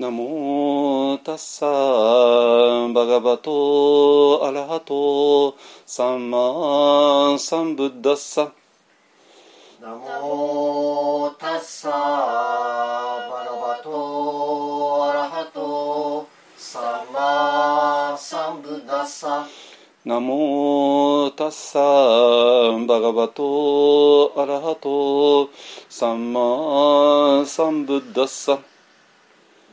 ナモタッサーバガバトアラハトサンマサンブッダッサナモタッサーバガバトアラハトサンマサンブッダッサナモタッサーバガバトアラハトサンマサンブッダッサ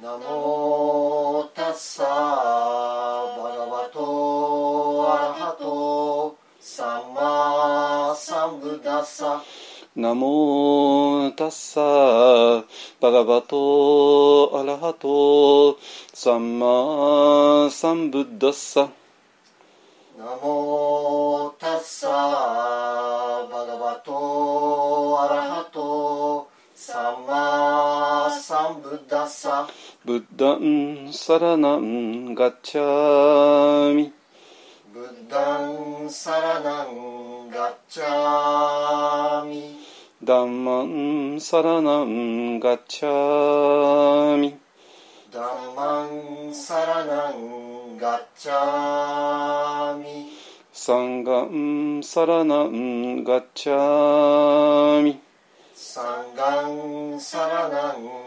ナモタッサーバガバトアラハトサンマサンブッダッサナモタッサーバガバトアラハトサンマサンブッダッサナモタッサーバガバトアラハトサンマサンブッダッサブッダンサラナンガッチャミ。ブッダンサラナンガッチャミ。ダンマンサラナンガッチャミ。ダンマンサラナンガッチャミ。サンガンサラナンガッチャミ。サンガンサラナン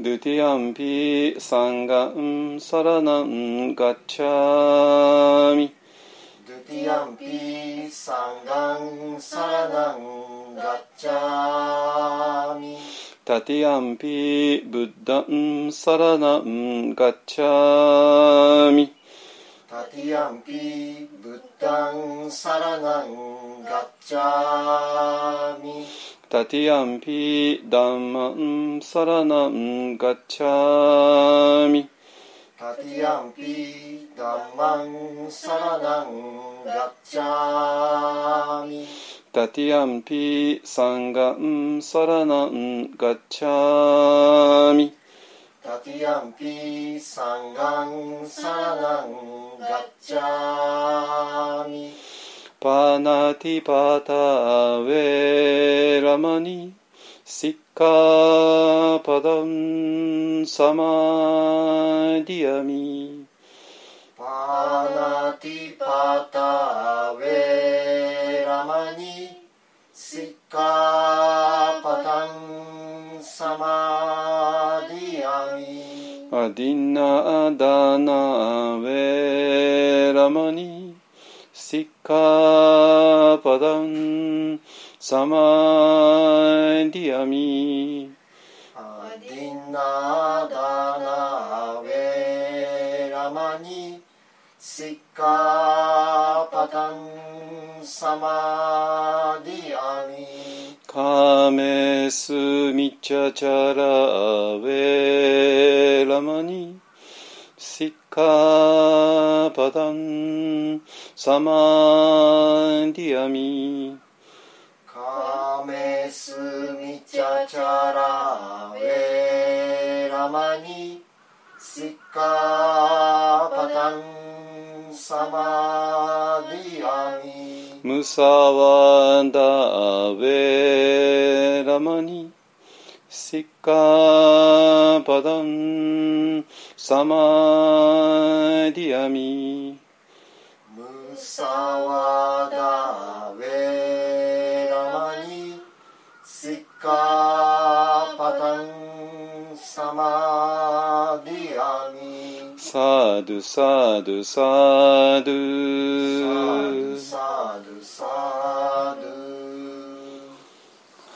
ドゥティアンピサンガンサラナンガッチャミドゥティアンピサンガンピサラナンガッチャミタティアンピブッダンサラナンガッチャミタティアンピブッダンサラナンガッチャミタティアンピダンマンサラナンガッチャミタティアンピダンマンサラナンガッチャミタティアンピサンガンサラナンガッチャミタティアンピサンガンサラナンガッチャミパナティパタウェラマニシッカパダンサマディアミパナティパタウェラマニシッカパタンサマディアミアディナダナウェラマニカパダンサマディアミアディナダナウェラマニシッカパタンサマディアミカメスミチャチャラウェラマニシッカパダンサマディアミカメスミチャチャラウェラマニ。シッカパタンサマディアミムサワダウェラマニ。シッカパダンサマディアミムサワダウェラマニシッカパタンサマディアミ。サドゥサドゥサドゥ。サドゥサドゥ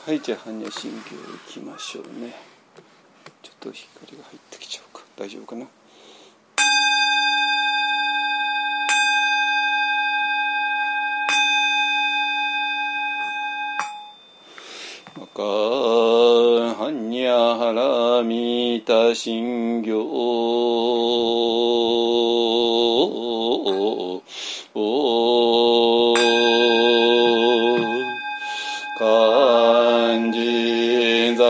はいじゃあ般若心経いきましょうね。ちょっと光が入ってきちゃうか。大丈夫かな？かはんにゃはらみたしんぎょ漢字在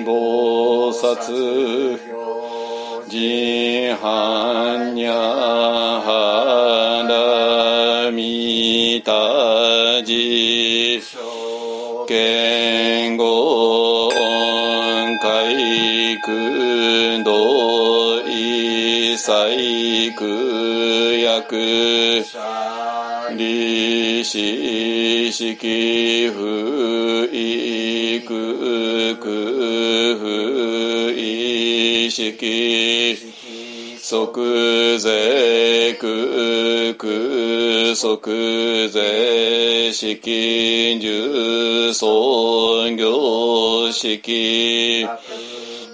菩薩自藩にゃはらみたじ言語音海空道一切空薬利子式不意空空不意識即税空空即税式重尊業式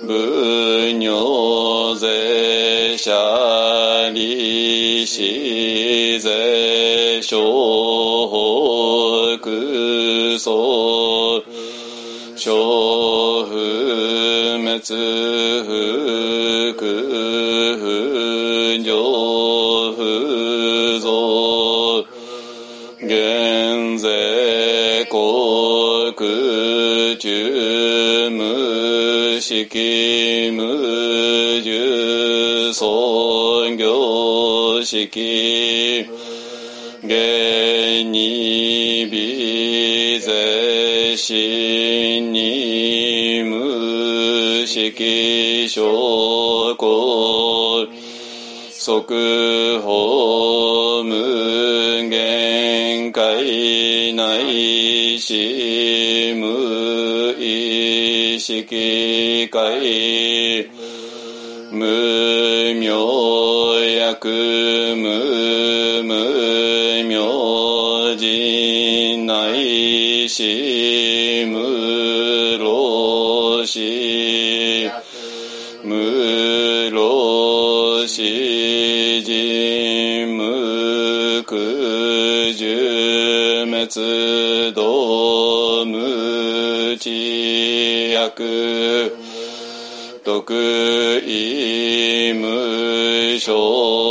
分尿税者利子税小北総小不滅不空中無式無重尊業式現に微税心に無式証拠即法無界内し無意識界無明薬無無明人内し無老死空十滅道無知薬。徳意無償。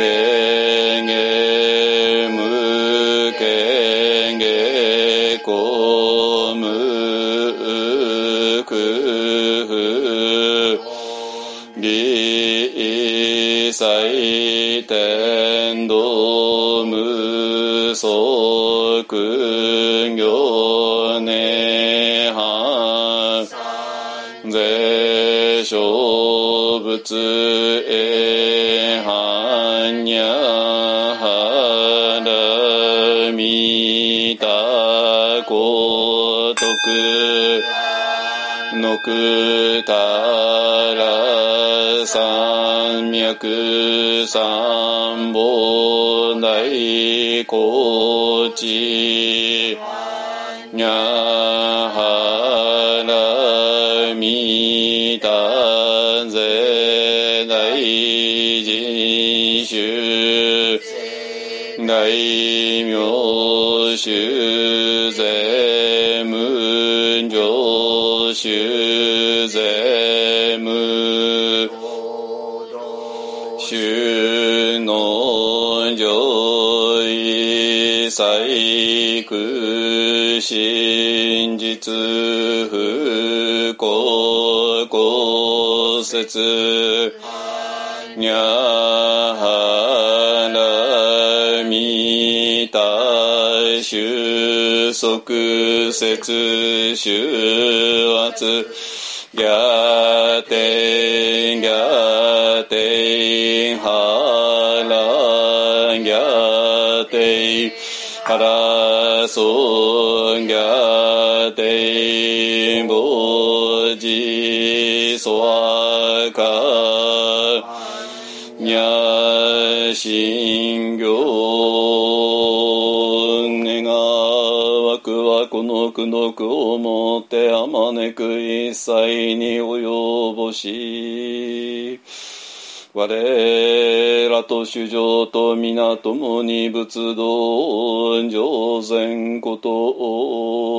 無権下無権下公無空理祭天道無足行涅槃税小仏へのくたら三脈三本大高知にゃはらみたぜ大人衆大名衆上衆税無衆の上位細工真実不幸公説にゃはらみた収束節収圧ギャテンギャテンハラギャテンハラソンギャテンボジソワカにゃしんぎょ願わはこの苦毒をもってあまねく一切に及ぼし我らと主情と皆共に仏道上善ことを。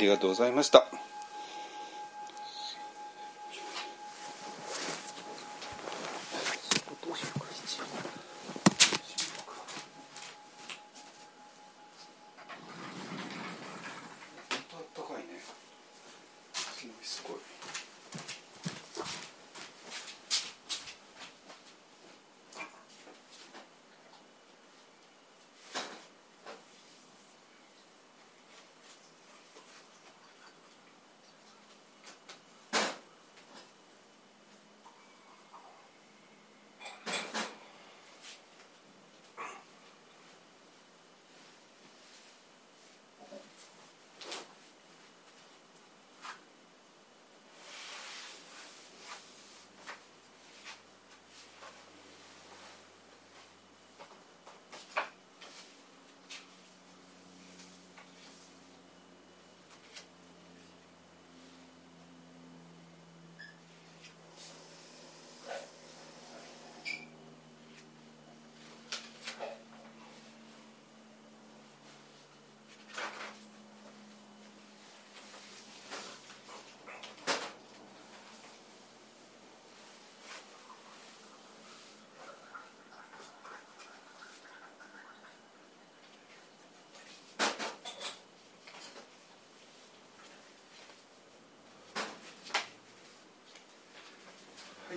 ありがとうございました。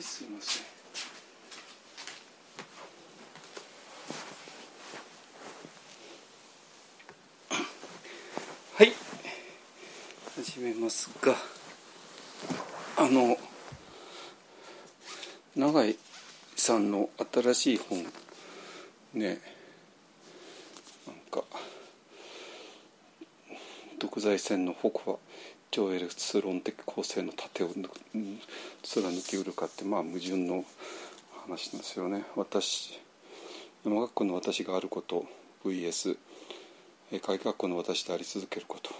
いすいません。はい始めますがあの永井さんの新しい本ねなんか独裁戦の北は超エレクス論的構成の盾を貫きうるかってまあ矛盾の話なんですよね。私山学校の私があること VS えー会学校の私であり続けること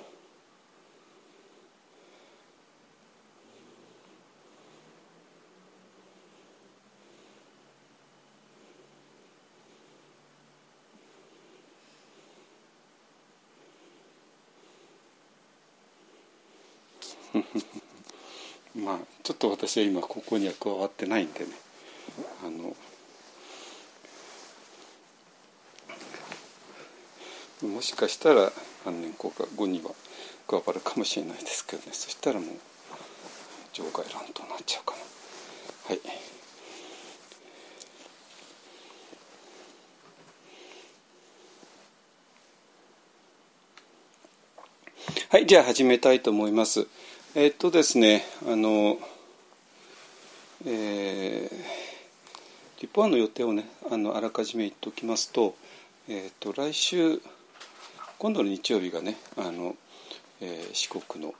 まあちょっと私は今ここには加わってないんでね。あのもしかしたら何年後か後には加わるかもしれないですけどね。そしたらもう場外乱となっちゃうかな。はい。はいじゃあ始めたいと思います。えっとですねあのえー、リポアの予定をねあのあらかじめ言っておきますと,、えー、と来週今度の日曜日がねあの、えー四国の、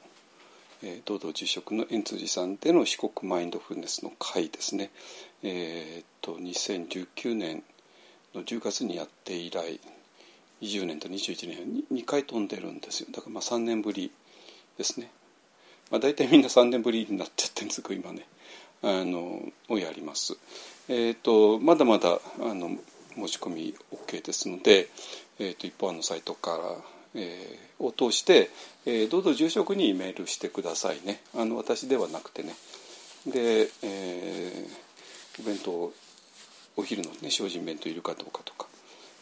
えー、道道住職の円辻さんでの四国マインドフルネスの会ですね。えっと2019年の10月にやって以来20年と21年に2回飛んでるんですよ。だからまあ3年ぶりですね、まあ、大体みんな3年ぶりになっちゃってるんですけど今ね。あのをやります。えーと、まだまだあの申し込み OK ですので、えーと、一般のサイトから、えー、を通して、えー、どうぞ住職にメールしてくださいね。あの私ではなくてね。で、えー、お弁当お昼のね精進弁当いるかどうかとか、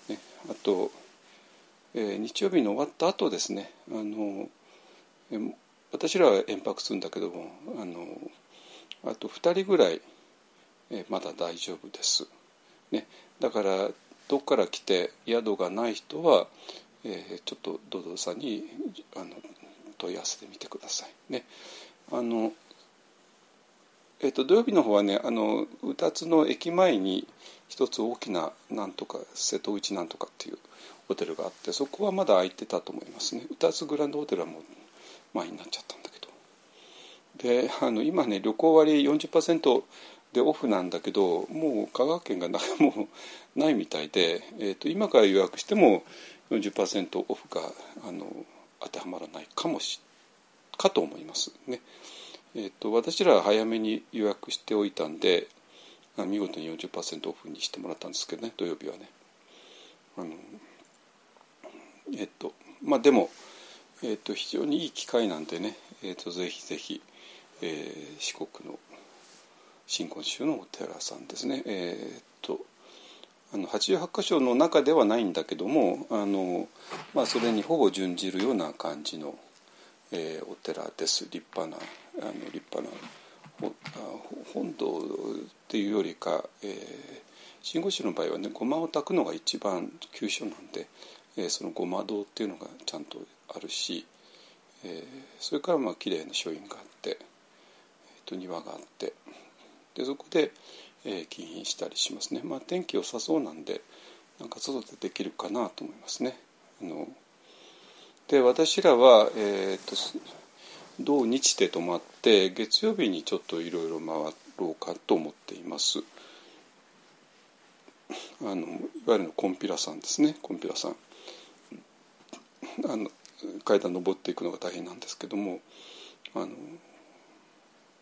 ね、あと、えー、日曜日の終わった後ですね。あの、えー、私らは延泊するんだけどもあのあと2人ぐらい、え、まだ大丈夫です、ね、だからどっから来て宿がない人は、えー、ちょっとドドさんにあの問い合わせてみてください。ね。あのえーと、土曜日の方はねあの宇津の駅前に一つ大きななんとか瀬戸内なんとかっていうホテルがあってそこはまだ空いてたと思いますね。宇津グランドホテルはもう前になっちゃったであの今ね旅行割40%でオフなんだけどもう香川県がな もうないみたいで、えーと、今から予約しても40%オフがあの当てはまらないかもしかと思いますね。えーと、私らは早めに予約しておいたんで見事に40%オフにしてもらったんですけどね土曜日はね。あのえっ、とまあでも、えーと、非常にいい機会なんでね、えーと、ぜひぜひ、えー、四国の新婚宗のお寺さんですね。えっ、とあの88箇所の中ではないんだけどもあの、まあ、それにほぼ準じるような感じの、えー、お寺です立派なあの立派な本堂っていうよりか、えー、信号宗の場合はねごまを炊くのが一番急所なんで、えー、そのごま堂っていうのがちゃんとあるし、えー、それからまあ綺麗な書院があっ、と庭があってでそこで、えー、禁品したりしますね、まあ、天気良さそうなんでなんか外でできるかなと思いますね。あので私らは、えーと、土日で泊まって月曜日にちょっといろいろ回ろうかと思っています。あのいわゆるのコンピラさんですねコンピラさんあの階段登っていくのが大変なんですけどもあの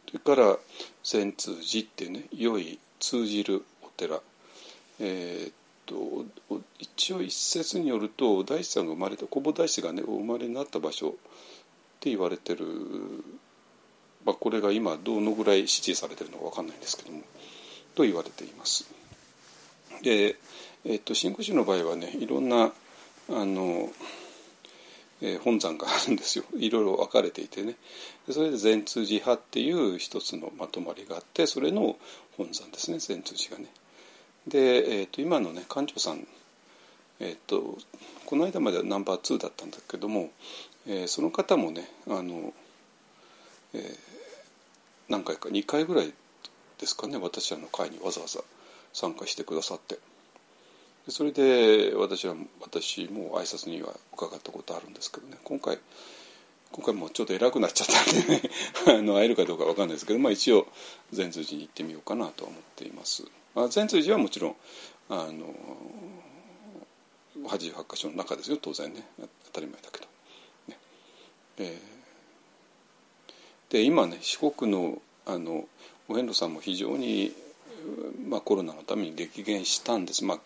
それから善通寺っていうね良い通じるお寺えー、っと一応一説によると大師さんが生まれた小保大師がねお生まれになった場所って言われてる、まあ、これが今どのぐらい支持されてるのか分かんないんですけどもと言われています。で、えー、っと新古宗の場合はねいろんなあのえー、本山があるんですよ。いろいろ分かれていてね。それで善通寺派っていう一つのまとまりがあってそれの本山ですね善通寺がね。で、えーと、今のね館長さんえーと、この間まではナンバー2だったんだけども、えー、その方もねあの、えー、何回か2回ぐらいですかね私らの会にわざわざ参加してくださって。それで私は私も挨拶には伺ったことあるんですけどね。今回今回もちょっと偉くなっちゃったんでね あの会えるかどうか分かんないですけど、まあ、一応善通寺に行ってみようかなと思っています。まあ、善通寺はもちろんあの88箇所の中ですよ。当然ね。当たり前だけど。ね。えー、で今ね四国のあのお遍路さんも非常に、まあ、コロナのために激減したんです、まあ、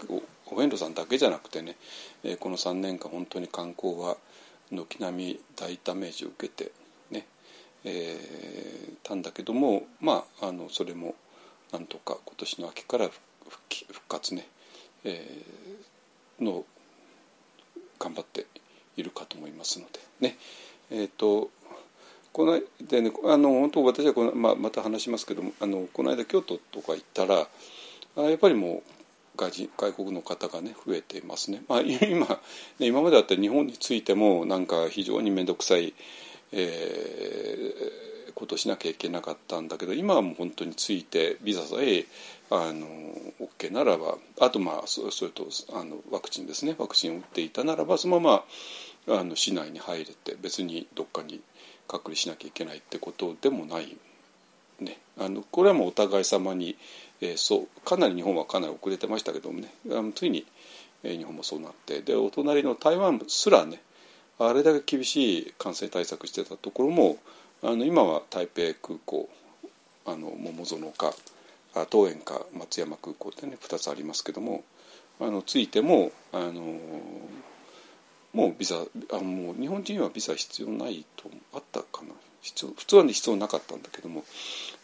お遍路さんだけじゃなくてね、えー、この3年間本当に観光は軒並み大ダメージを受けてね、えー、たんだけどもまああのそれもなんとか今年の秋から復復活ね、えー、の頑張っているかと思いますのでね。えっ、ー、とこのでねあの本当私はこの、まあ、また話しますけどもあのこの間京都とか行ったらあやっぱりもう外人外国の方がね増えていますね。まあ、今ね今まであった日本についてもなんか非常に面倒くさい、えー、ことしなきゃいけなかったんだけど今はもう本当についてビザさえあの OK ならばあとまあそそれとあのワクチンですねワクチンを打っていたならばそのままあの市内に入れて別にどっかに隔離しなきゃいけないってことでもないね、あのこれはもうお互い様に、えー、そうかなり日本はかなり遅れてましたけどもね。あのついに、えー、日本もそうなって。でお隣の台湾すらねあれだけ厳しい感染対策してたところもあの今は台北空港あの桃園か桃園か松山空港でね2つありますけどもあのついてもあのもうビザあもう日本人はビザ必要ないとあったかな。必要普通は、ね、必要なかったんだけども、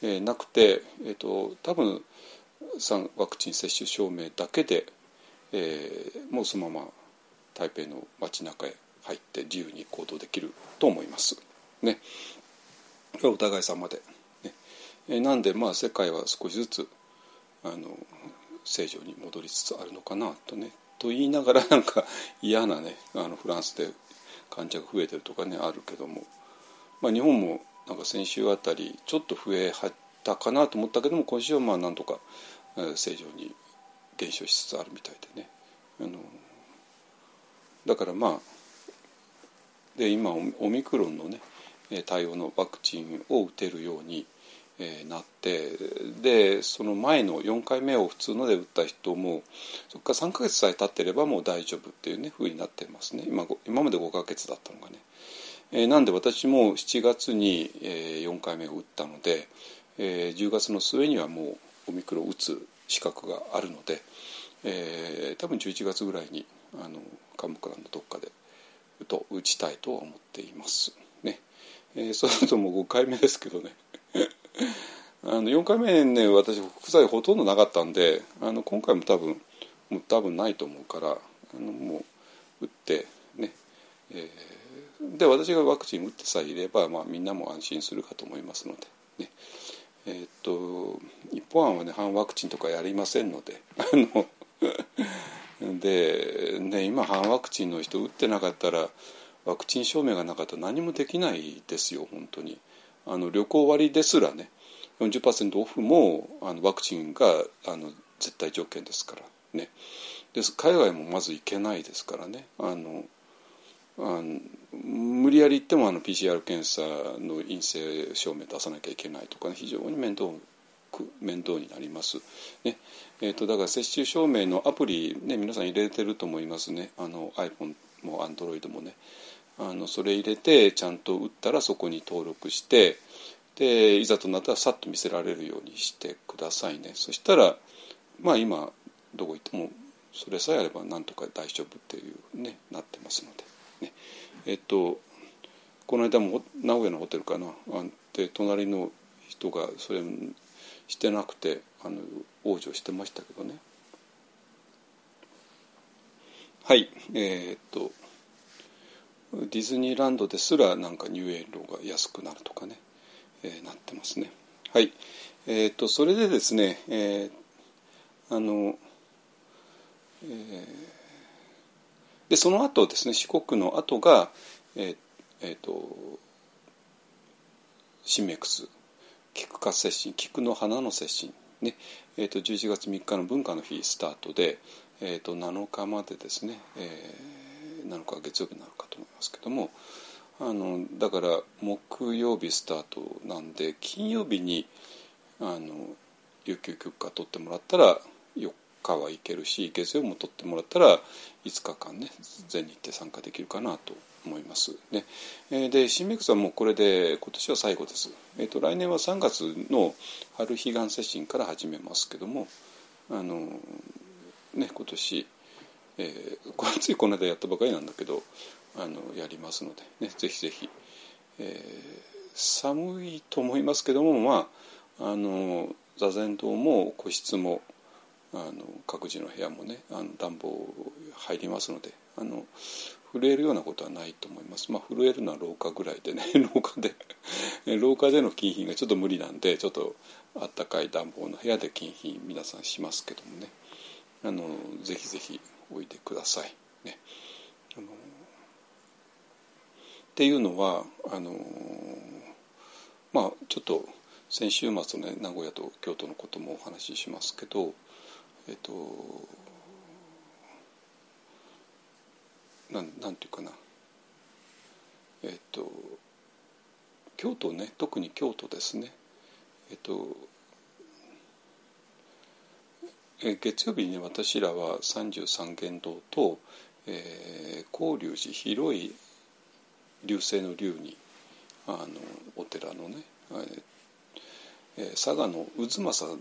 えー、なくて、えーと、多分ワクチン接種証明だけで、えー、もうそのまま台北の街中へ入って自由に行動できると思います。ね、お互い様で、ね。え、なんでまあ世界は少しずつあの正常に戻りつつあるのかなとねと言いながら なんか嫌なねあのフランスで患者が増えてるとかねあるけども、まあ、日本もなんか先週あたりちょっと増えはったかなと思ったけども今週はまあなんとか正常に減少しつつあるみたいでねあのだからまあで今オミクロンのね対応のワクチンを打てるようにえー、なってでその前の4回目を普通ので打った人もそこから3ヶ月さえ経ってればもう大丈夫っていうねふうになってますね今今まで5ヶ月だったのがね。えー、なんで私も7月に、えー、4回目を打ったので、えー、10月の末にはもうオミクロン打つ資格があるので、えー、多分11月ぐらいにあの幹部からのどっかでと打ちたいとは思っています。ね。えー、そうするともう5回目ですけどね。あの4回目ね私副作用ほとんどなかったんであの今回も多分もう多分ないと思うからあのもう打ってね、えー、で私がワクチン打ってさえいれば、まあ、みんなも安心するかと思いますのでね。え、っと一方案はね反ワクチンとかやりませんので あの で、ね、今反ワクチンの人打ってなかったらワクチン証明がなかったら何もできないですよ本当に。あの旅行割ですらね40%オフもあのワクチンがあの絶対条件ですからねです海外もまず行けないですからねあのあの無理やり行ってもあの PCR 検査の陰性証明出さなきゃいけないとかね非常に面倒面倒になります、ね。えーと、だから接種証明のアプリ、ね、皆さん入れてると思いますね。あの iPhone も Android もね。あのそれ入れてちゃんと打ったらそこに登録してでいざとなったらさっと見せられるようにしてくださいね。そしたらまあ今どこ行ってもそれさえあればなんとか大丈夫っていうねなってますので、ね、えっとこの間も名古屋のホテルかなで隣の人がそれしてなくてあの往生してましたけどねはいえー、っとディズニーランドですらなんか入園料が安くなるとかね、えー、なってますね。はい、えーと、それでですね、えー、あの、えー、でその後ですね四国の後がえっ、えー、とシメクス菊花接心菊の花の接心ねえーと、11月3日の文化の日スタートで、えーと、7日までですね、えーなのか月曜日になのかと思いますけどもあのだから木曜日スタートなんで金曜日にあの有給休暇取ってもらったら4日はいけるし月曜も取ってもらったら5日間ね全日程参加できるかなと思います。ね、で新メイクさんもこれで今年は最後です。えーと、来年は3月の春彼岸接心から始めますけどもあのね今年えー、こ ついこの間やったばかりなんだけどあのやりますので、ね、ぜひぜひ、えー、寒いと思いますけどもまああの座禅堂も個室もあの各自の部屋もねあの暖房入りますのであの震えるようなことはないと思います。まあ、震えるのは廊下ぐらいでね 廊下で廊下での禁品がちょっと無理なんでちょっとあったかい暖房の部屋で禁品皆さんしますけどもねあのぜひぜひおいてください。ね、あのっていうのはあのまあちょっと先週末のね名古屋と京都のこともお話ししますけどえっとなんなんていうかな。えっと京都ね特に京都ですね。えっとえ月曜日に私らは三十三間堂と、えー、広隆寺広い流星の竜にあのお寺のね、えー、佐賀の渦政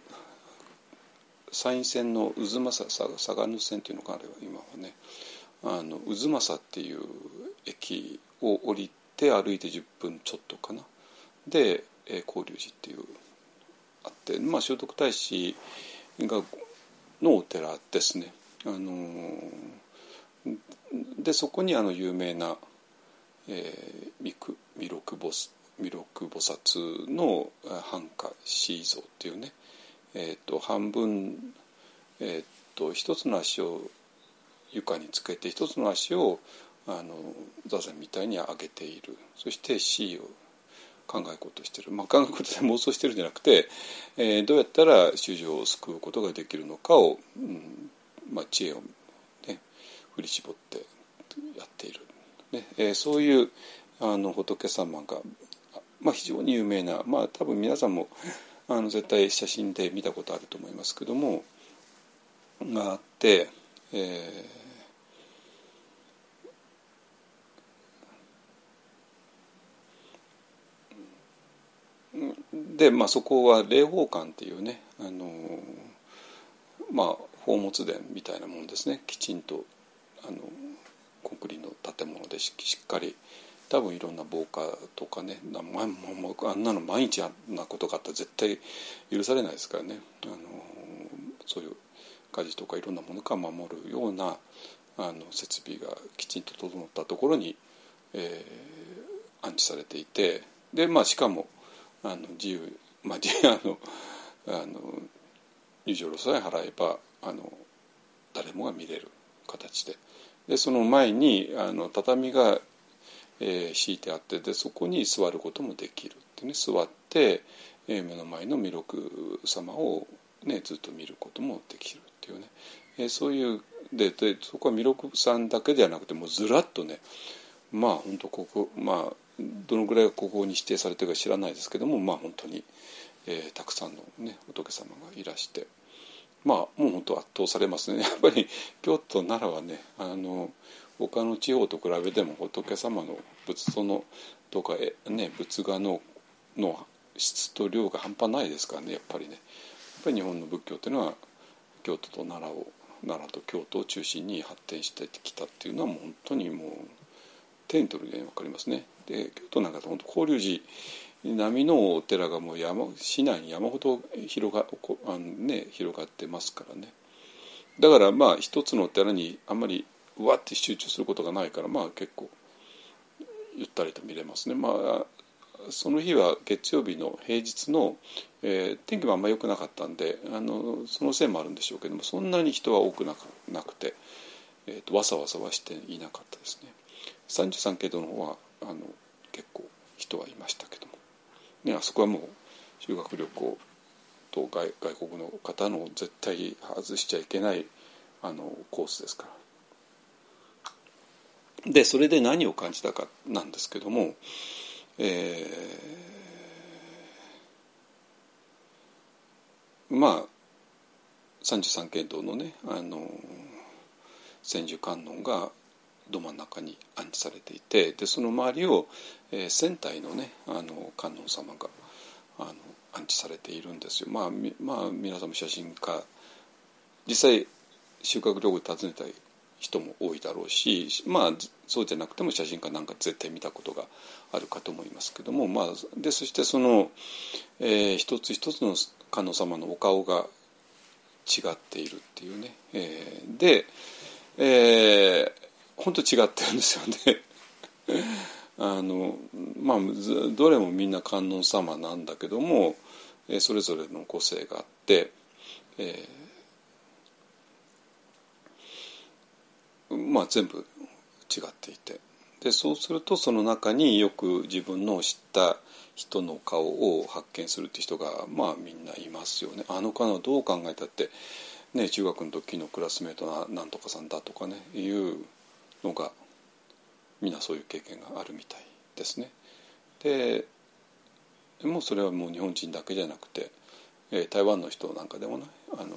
参院選の渦政佐賀の線っていうのがあれば今はねあの渦政っていう駅を降りて歩いて10分ちょっとかなで、えー、法隆寺っていうあって、まあ、聖徳太子がのお寺ですね。あのー、でそこにあの有名な、えー、弥勒菩弥勒菩薩の半夏シー像っていうね、えーと、半分、えーと、一つの足を床につけて一つの足をあの座禅みたいに上げている。そして C を考えことしてる、まあ、考えことで妄想してるんじゃなくて、えー、どうやったら衆生を救うことができるのかを、うんまあ、知恵を、ね、振り絞ってやっている、ねえー、そういうあの仏様が、まあ、非常に有名な、まあ、多分皆さんもあの絶対写真で見たことあると思いますけどもがあって、えーで、まあ、そこは霊宝館っていうねあのまあ宝物殿みたいなもんですね。きちんとあのコンクリの建物でしっかり多分いろんな防火とかねあんなの毎日あんなことがあったら絶対許されないですからね。あのそういう火事とかいろんなものから守るようなあの設備がきちんと整ったところに、えー、安置されていてで、まあ、しかもあの自由、まあ、あのあの入場料さえ払えばあの誰もが見れる形で。でその前にあの畳が、えー、敷いてあってでそこに座ることもできる。ってね座って、えー、目の前の弥勒様を、ね、ずっと見ることもできるっていうね、えー、そういうででそこは弥勒さんだけではなくてもうずらっとねまあ本当ここまあどのぐらいここに指定されてるか知らないですけどもまあ本当に、えー、たくさんの、ね、仏様がいらしてまあもう本当圧倒されますね。やっぱり京都奈良はねあの他の地方と比べても仏様の仏像のとか、ね、仏画のの質と量が半端ないですからねやっぱりねやっぱり日本の仏教っていうのは京都と奈良を奈良と京都を中心に発展してきたっていうのはもう本当にもう手に取るように分かりますね。で京都なんかと本当法隆寺並みのお寺がもう山市内に山ほど広があの、ね、広がってますからねだからまあ一つのお寺にあんまりうわって集中することがないからまあ結構ゆったりと見れますねまあその日は月曜日の平日の、えー、天気もあんま良くなかったんであのそのせいもあるんでしょうけどもそんなに人は多くなくて、えーと、わさわさはしていなかったですね。33系統の方はあの結構人はいましたけども、ね、あそこはもう修学旅行と外外国の方の絶対外しちゃいけないあのコースですから。でそれで何を感じたかなんですけども、えー、まあ33系統のねあの千手観音がど真ん中に安置されていてでその周りを、えー、仙台のねあの観音様があの安置されているんですよ。まあ、まあ、皆さんも写真家実際修学旅行で訪ねた人も多いだろうしまあそうじゃなくても写真家なんか絶対見たことがあるかと思いますけども、まあ、でそしてその、えー、一つ一つの観音様のお顔が違っているっていうね、えー、で、えー、本当違ってるんですよね。あのまあどれもみんな観音様なんだけども、えそれぞれの個性があって、えー、まあ全部違っていてでそうするとその中によく自分の知った人の顔を発見するって人がまあみんないますよね。あの顔はどう考えたって、ね、中学の時のクラスメートななんとかさんだとかねいうのがみんなそういう経験があるみたいですね。でもうそれはもう日本人だけじゃなくて、え、台湾の人なんかでもねあの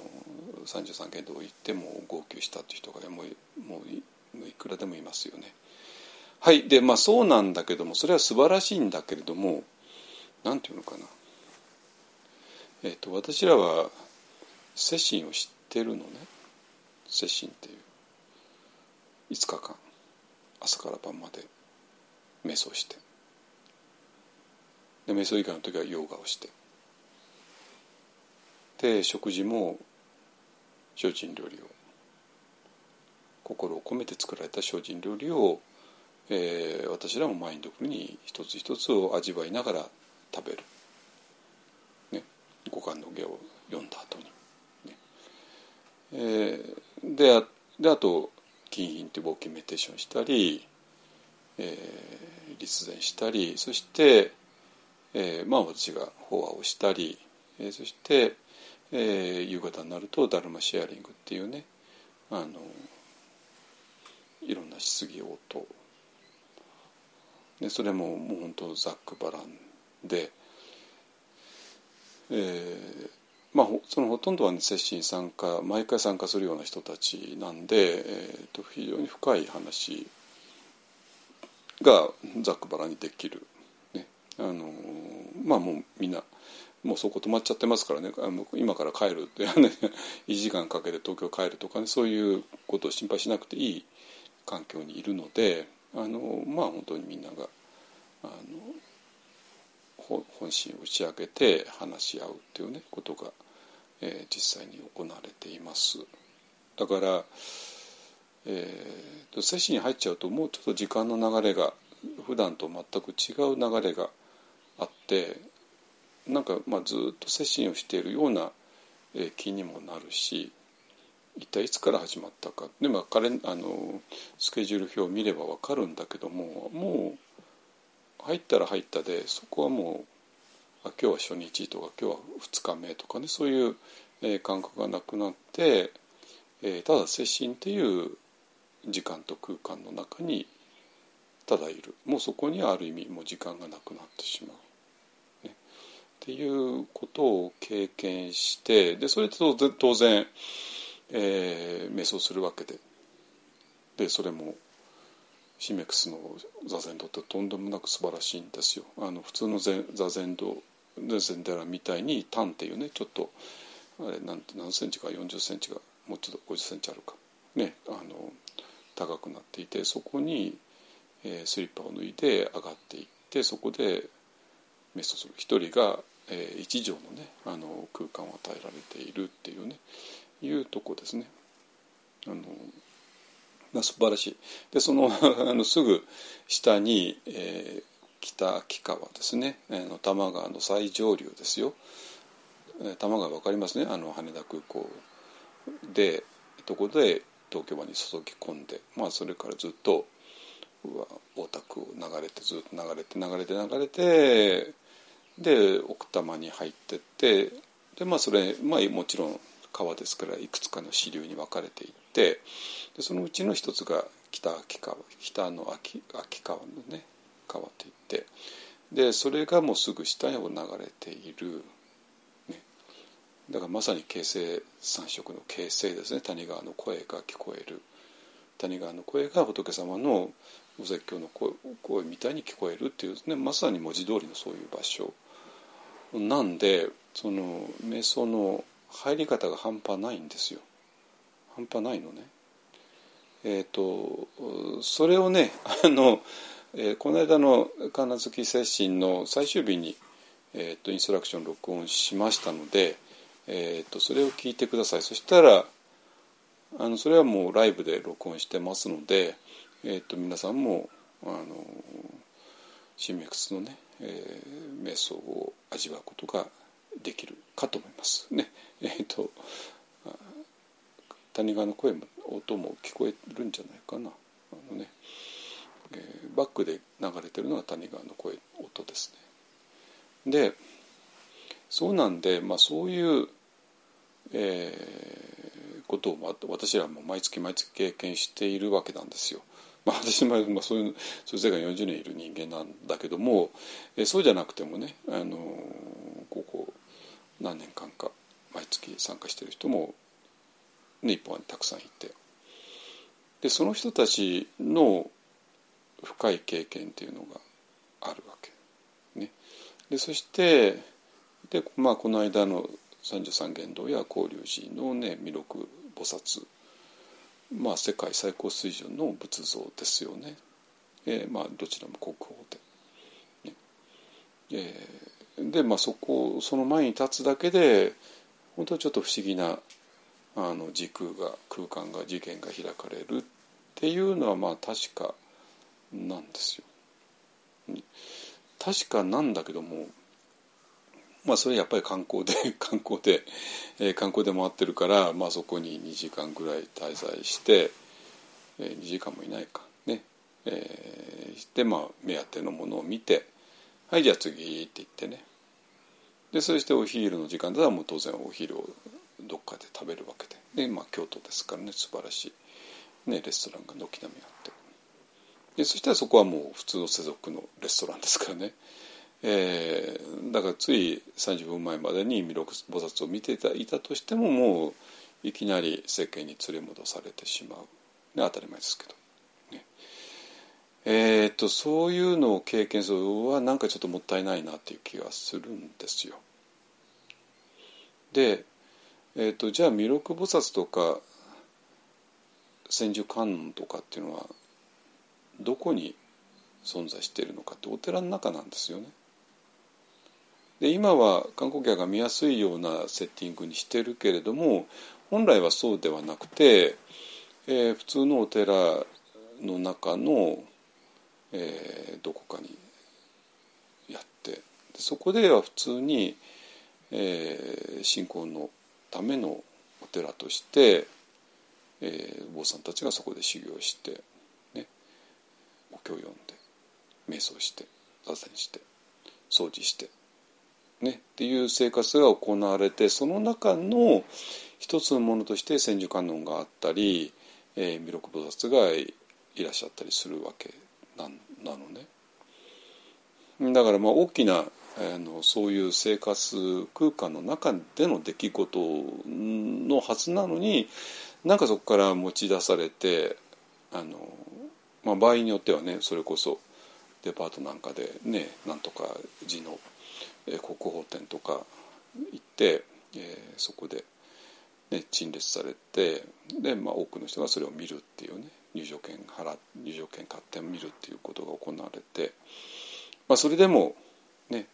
33県道行っても号泣したっていう人がもうもういくらでもいますよね。はい。でまあそうなんだけどもそれは素晴らしいんだけれどもなんていうのかな。えっ、と私らは接心を知ってるのね。接心っていう。5日間朝から晩まで瞑想して。で瞑想以外の時はヨガをして。で食事も精進料理を心を込めて作られた精進料理を、えー、私らもマインドフルに一つ一つを味わいながら食べる、ね、五感の下を読んだ後に、ね。えー、であであと金品ってウォーキンメテーションしたり、えー、立前したりそして、えー、まあ私が法話をしたり、えー、そして、えー、夕方になるとダルマシェアリングっていうねあのいろんな質疑応答でそれももう本当ざっくばらんで、えー、まあそのほとんどはね接心参加毎回参加するような人たちなんで、えー、と非常に深い話がざっくばらんにできる、ね、あのまあもうみんなもうそこ止まっちゃってますからね。今から帰るって。1時間かけて東京帰るとかね。そういうことを心配しなくていい環境にいるのであのまあ本当にみんながあの本心を打ち明けて話し合うっていうねことが、えー、実際に行われています。だから、えー、摂氏に入っちゃうともうちょっと時間の流れが普段と全く違う流れがあってなんかまあずっと接心をしているような気にもなるし一体いつから始まったかでも彼あのスケジュール表を見れば分かるんだけどももう入ったら入ったでそこはもうあ今日は初日とか今日は2日目とかねそういう、えー、感覚がなくなって、えー、ただ接心っていう時間と空間の中にただいるもうそこにはある意味もう時間がなくなってしまう。っていうことを経験してでそれと当然、えー、瞑想するわけで。でそれもシメクスの座禅道ってとんでもなく素晴らしいんですよ。あの普通の座禅道禅寺みたいにタンっていうねちょっとあれなんて何センチか40センチがもうちょっと50センチあるか。ねあの高くなっていてそこに、えー、スリッパを脱いで上がっていってそこで瞑想する。一人がえー、一畳のねあの空間を与えられているっていうねいうとこですね。あの、素晴らしい。でその あのすぐ下に、えー、北秋川ですね、えー、の多摩川の最上流ですよ。えー、多摩川分かりますね？あの羽田空港でとこで東京湾に注ぎ込んで、まあ、それからずっと大田区を流れてずっと流れて流れて流れてで奥多摩に入ってってでまあそれ、まあ、もちろん川ですからいくつかの支流に分かれていってでそのうちの一つが北秋川北の秋秋川のね川といってでそれがもうすぐ下を流れている、ね、だからまさに形成三色の形成ですね。谷川の声が聞こえる。谷川の声が仏様のお説教の声声みたいに聞こえるっていう、ね、まさに文字通りのそういう場所。なんでその瞑想の入り方が半端ないんですよ。半端ないのね。えっ、ー、とそれをね あの、えー、この間の金月接心の最終日に、えーと、インストラクション録音しましたので、えーと、それを聞いてください。そしたらあのそれはもうライブで録音してますので、えーと、皆さんもあのシミックスのねえー、瞑想を味わうことができるかと思いますね。えーと、谷川の声も音も聞こえるんじゃないかな。あのねえー、バックで流れてるのが谷川の声音ですね。でそうなんで、まあ、そういう、えー、ことを私らも毎月毎月経験しているわけなんですよ。まあ、私も、まあ、そういうそういう世界40年いる人間なんだけどもえそうじゃなくてもねあのここ何年間か毎月参加してる人も日本にたくさんいてでその人たちの深い経験っていうのがあるわけ。ね、でそしてで、まあ、この間の三十三間堂や法隆寺のね弥勒菩薩まあ世界最高水準の仏像ですよね。えー、まあどちらも国宝で。ねえー、でまあそこその前に立つだけで本当はちょっと不思議なあの時空が空間が次元が開かれるっていうのはまあ確かなんですよ。確かなんだけどもまあそれやっぱり観光で 観光で、えー、観光で回ってるから、まあ、そこに2時間ぐらい滞在して、えー、2時間もいないか。ね、えー、してまあ目当てのものを見てはいじゃあ次って言ってね。でそしてお昼の時間ではもう当然お昼をどっかで食べるわけで。で、まあ、京都ですからね。素晴らしい、ね、レストランが軒並みあって。でそしたらそこはもう普通の世俗のレストランですからね。えー、だからつい30分前までに弥勒菩薩を見ていたいたとしてももういきなり世間に連れ戻されてしまう、ね、当たり前ですけど。ね、えー、っとそういうのを経験するのはなんかちょっともったいないなっていう気がするんですよ。で、えー、っとじゃあ弥勒菩薩とか千手観音とかっていうのはどこに存在しているのかってお寺の中なんですよね。で今は観光客が見やすいようなセッティングにしてるけれども本来はそうではなくて、えー、普通のお寺の中の、えー、どこかにやってそこでは普通に、えー、信仰のためのお寺として、えー、お坊さんたちがそこで修行して、ね、お経を読んで瞑想して座禅して掃除して。ね、っていう生活が行われてその中の一つのものとして千手観音があったり、えー、弥勒菩薩がいらっしゃったりするわけななのね。だからまあ大きなあのそういう生活空間の中での出来事のはずなのになんかそこから持ち出されてあの、まあ、場合によってはねそれこそデパートなんかでねなんとか字のえ国宝展とか行って、えー、そこで、ね、陳列されてで、まあ、多くの人がそれを見るっていうね入場券払入場券買って見るっていうことが行われて、まあ、それでもね、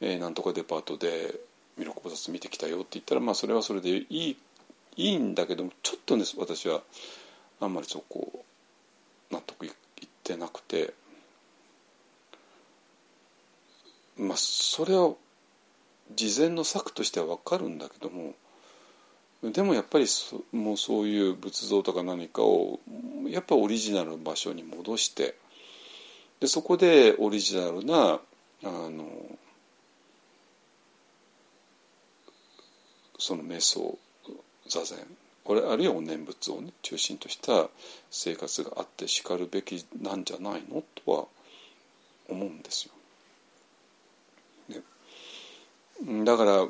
えー、なんとかデパートで弥勒菩薩見てきたよって言ったら、まあ、それはそれでいいいいんだけどもちょっとね私はあんまりそこ納得いってなくて。まあそれは事前の策としては分かるんだけどもでもやっぱりそもうそういう仏像とか何かをやっぱオリジナルの場所に戻してでそこでオリジナルなあのその瞑想座禅これあるいはお念仏を、ね、中心とした生活があってしかるべきなんじゃないの？とは思うんですよ。だから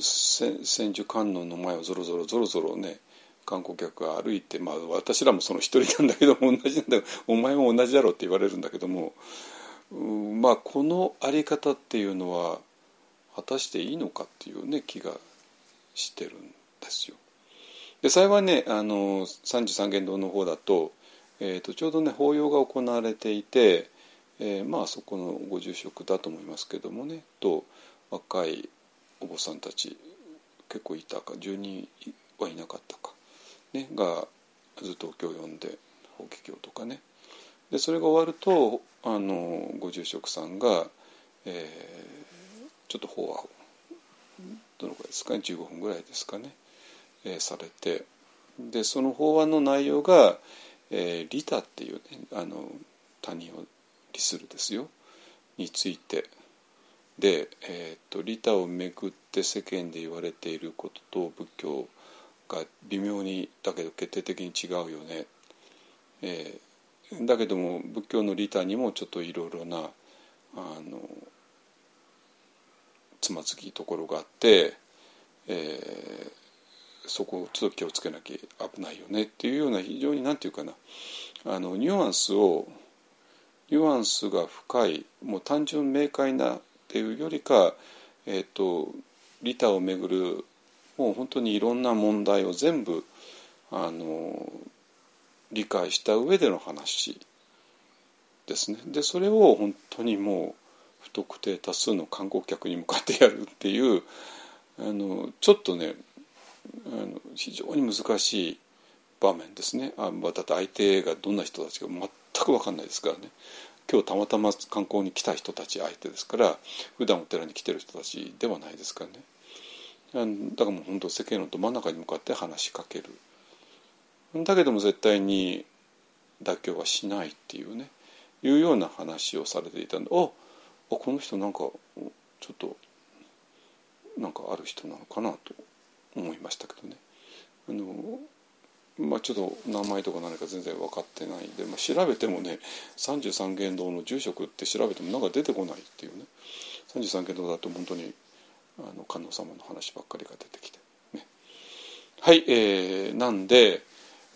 千手観音の前をぞろぞろぞろぞろね観光客が歩いてまあ私らもその一人なんだけども同じなんだお前も同じだろうって言われるんだけどもまあこの在り方っていうのは果たしていいのかっていうね気がしてるんですよ。で幸いねあの三十三間堂の方だと,、えーとちょうどね法要が行われていてえー、まあそこのご住職だと思いますけどもねと若いお坊さんたち結構いたか10人はいなかったか、ね、がずっとお経を読んで法華経とかね。でそれが終わるとあのご住職さんが、えー、ちょっと法話をどのくらいですかね15分ぐらいですかね、えー、されてでその法話の内容が「えー、利他」っていうねあの他人を利するですよ。について。で、えーと、利他をめぐって世間で言われていることと仏教が微妙にだけど決定的に違うよね、えー、だけども仏教の利他にもちょっといろいろなあのつまずきところがあって、えー、そこをちょっと気をつけなきゃ危ないよねっていうような非常に何て言うかなあのニュアンスをニュアンスが深いもう単純明快なっていうよりか、えーと、利他をめぐるもう本当にいろんな問題を全部あの理解した上での話ですね。でそれを本当にもう不特定多数の観光客に向かってやるっていうあのちょっとねあの非常に難しい場面ですねあ、だって相手がどんな人たちかく分かんないですからね。今日たまたま観光に来た人たち相手ですから普段お寺に来てる人たちではないですからね。だからもう本当世間のど真ん中に向かって話しかける。だけども絶対に妥協はしないっていうねいうような話をされていたんであこの人なんかちょっとなんかある人なのかなと思いましたけどね。あのまあ、ちょっと名前とか何か全然分かってないんで、まあ、調べてもね三十三間堂の住職って調べてもなんか出てこないっていうね。三十三間堂だと本当にあの観音様の話ばっかりが出てきてね。はい、えー、なんで、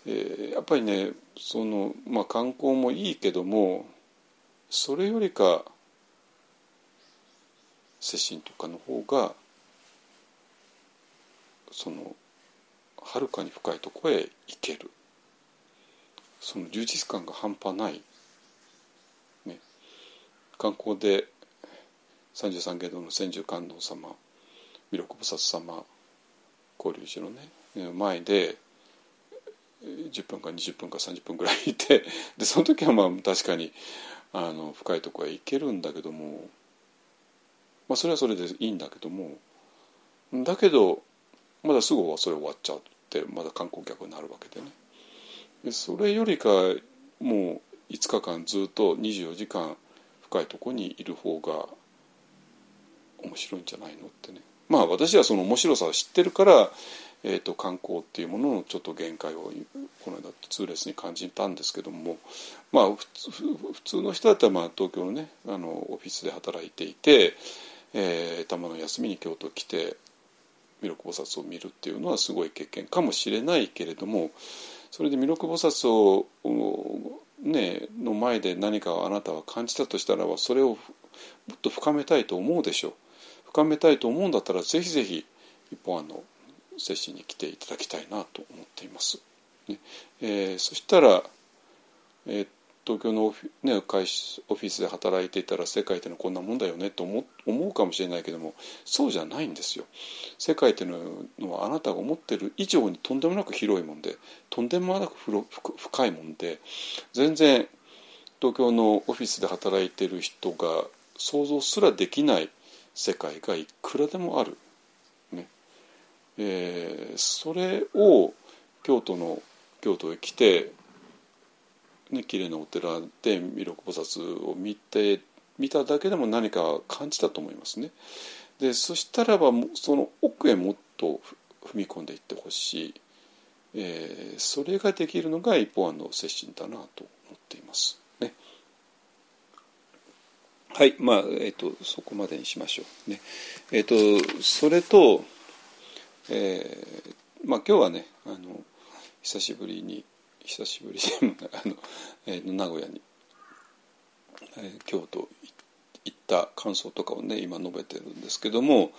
えー、やっぱりねその、まあ、観光もいいけどもそれよりか接心とかの方がそのはるかに深いとこへ行ける。その充実感が半端ない、ね、観光で三十三間堂の千手観音様弥勒菩薩様交流寺のね。前で10分か20分か30分ぐらいいてでその時はまあ確かにあの深いとこへ行けるんだけども、まあ、それはそれでいいんだけどもだけどまだすぐそれ終わっちゃう。ってまだ観光客になるわけでね。でそれよりかもう5日間ずっと24時間深いとこにいる方が面白いんじゃないのってね。まあ私はその面白さを知ってるから、えーと、観光っていうもののちょっと限界をこの間痛烈に感じたんですけどもまあ普通の人だったらまあ東京のねあのオフィスで働いていて、えー、たまの休みに京都来て弥勒菩薩を見るっていうのはすごい経験かもしれないけれどもそれで弥勒菩薩を、ね、の前で何かあなたは感じたとしたらばそれをもっと深めたいと思うでしょう深めたいと思うんだったらぜひぜひ一本案の接種に来ていただきたいなと思っています。ねえー、そしたら、えー、東京のオフ,、ね、会オフィスで働いていたら世界ってのはこんなもんだよねと思思うかもしれないけどもそうじゃないんですよ。世界っていうのはあなたが思ってる以上にとんでもなく広いもんでとんでもなく深いもんで全然東京のオフィスで働いてる人が想像すらできない世界がいくらでもある。ねえー、それを京都の京都へ来てね綺麗なお寺で弥勒菩薩を見て見ただけでも何か感じたと思いますね。でそしたらばその奥へもっと踏み込んでいってほしい、えー、それができるのが一方案の接心だなと思っています。ね、はいまあえっ、ー、とそこまでにしましょう。ねえっ、ー、とそれと、えーまあ、今日はねあの久しぶりに久しぶりに あの、えー、名古屋に、えー、京都行った感想とかをね今述べてるんですけども、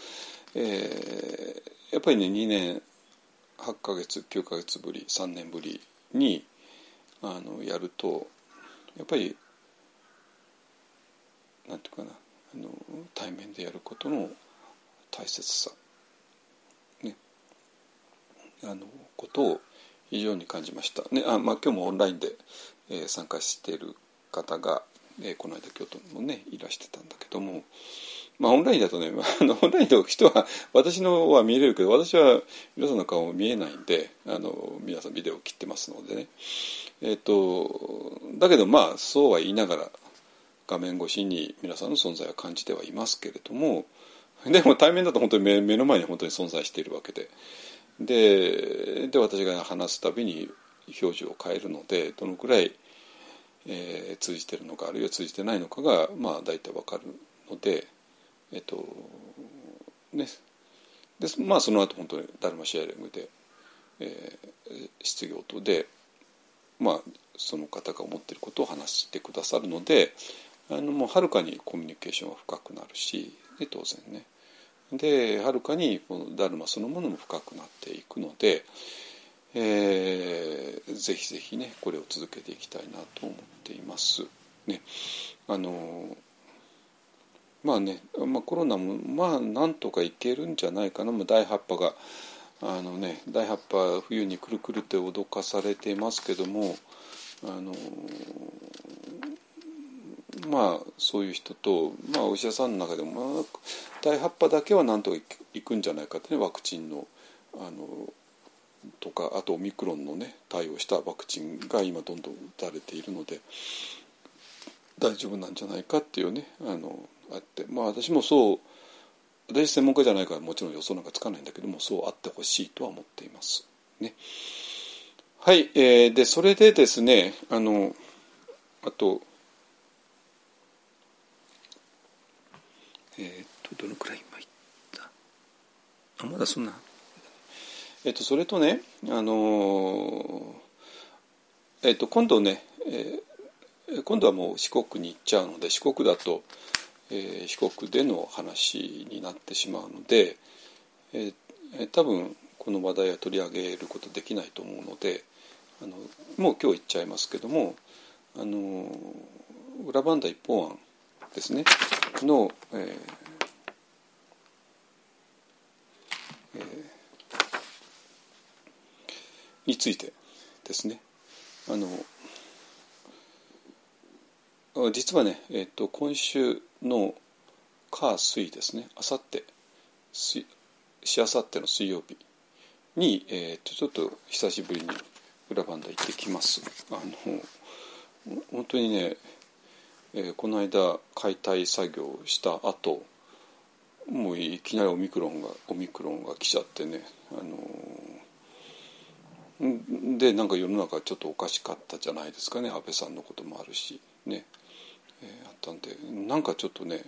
えー、やっぱりね2年8ヶ月9ヶ月ぶり3年ぶりにあのやるとやっぱりなんていうかなあの対面でやることの大切さ、ね、あのことを非常に感じました。ねあまあ、今日もオンラインで、えー、参加している方が、えー、この間京都にもねいらしてたんだけども、まあ、オンラインだとね、あのオンラインの人は私のは見れるけど私は皆さんの顔も見えないんであの皆さんビデオを切ってますのでね、えーと、だけどまあそうは言いながら画面越しに皆さんの存在は感じてはいますけれどもでも対面だと本当に目目の前に本当に存在しているわけで。でで私が話すたびに表情を変えるのでどのくらい、えー、通じてるのかあるいは通じてないのかがまあ大体わかるのでえっとね。でまあその後本当にダルマシェアリングで、えー、失業とで、まあ、その方が思っていることを話してくださるのであのもうはるかにコミュニケーションは深くなるしで当然ね。ではるかにこのダルマそのものも深くなっていくので、えー、ぜひぜひねこれを続けていきたいなと思っています。ね、あのまあね、まあ、コロナもまあなんとかいけるんじゃないかな、まあ、第8波があのね第8波冬にくるくるって脅かされてますけどもあのまあそういう人と、まあ、お医者さんの中でも、まあ、第8波だけはなんとかいくんじゃないかってねワクチンのあのとかあとオミクロンのね対応したワクチンが今どんどん打たれているので大丈夫なんじゃないかっていうねあのあってまあ私もそう私専門家じゃないからもちろん予想なんかつかないんだけどもそうあってほしいとは思っています。ね、はい、えー、でそれでですねあのあとえー、っとどのくらい今言った？あまだそんな？え、っとそれとねあのえ、っと今度ね、えー、今度はもう四国に行っちゃうので四国だと、えー、四国での話になってしまうので、えー、多分この話題は取り上げることできないと思うのであのもう今日言っちゃいますけどもあの裏バンダ一本案ですね。の、えーえー、についてですね。あの実はね、えーと、今週の火水ですね。あさってしあさっての水曜日に、えーと、ちょっと久しぶりに裏バンダ行ってきます。あの本当にねえー、この間解体作業した後もういきなりオミクロンがオミクロンが来ちゃってね、あのー、でなんか世の中ちょっとおかしかったじゃないですかね安倍さんのこともあるしね、えー、あったんでなんかちょっとね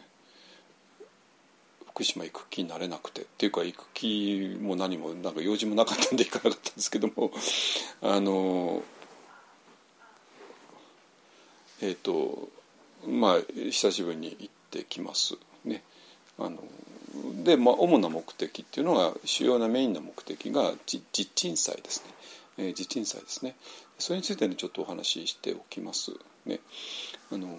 福島行く気になれなくてっていうか行く気も何もなんか用事もなかったんで行かなかったんですけどもあのえっ、ー、とまあ久しぶりに行ってきます。ね。あので、まあ、主な目的っていうのが主要なメインの目的が実鎮祭ですね、えー、実鎮祭ですね。それについてねちょっとお話ししておきます。ね。あの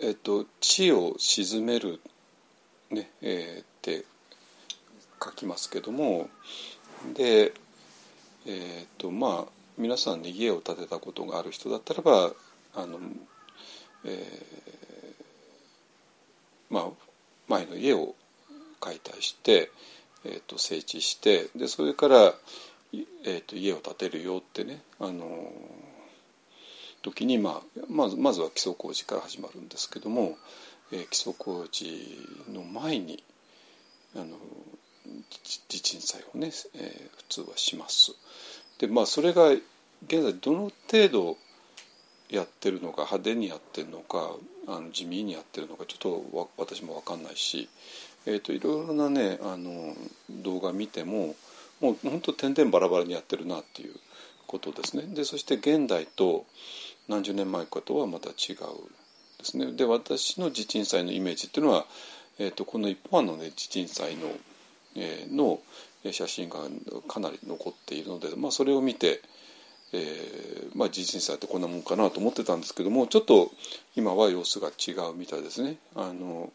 えっと「地を沈める」ねえー、って書きますけどもでえっ、とまあ皆さんに家を建てたことがある人だったらばあの、えー、まあ前の家を解体して、えーと、整地してでそれから、えーと、家を建てるよってねあの時に、まあ、まずまずは基礎工事から始まるんですけども、えー、基礎工事の前にあの地震災をね、えー、普通はします。でまあそれが現在どの程度やってるのか派手にやってるのかあの地味にやってるのかちょっと私も分かんないし、えーと、いろいろなねあの動画見てももう本当点々バラバラにやってるなっていうことですね。でそして現代と何十年前かとはまた違うですね。で私の地鎮祭のイメージっていうのは、えーと、この一般のね地鎮祭の,、えー、の写真がかなり残っているので、まあ、それを見て、えー、まあ、地震祭ってこんなもんかなと思ってたんですけどもちょっと今は様子が違うみたいですね。あの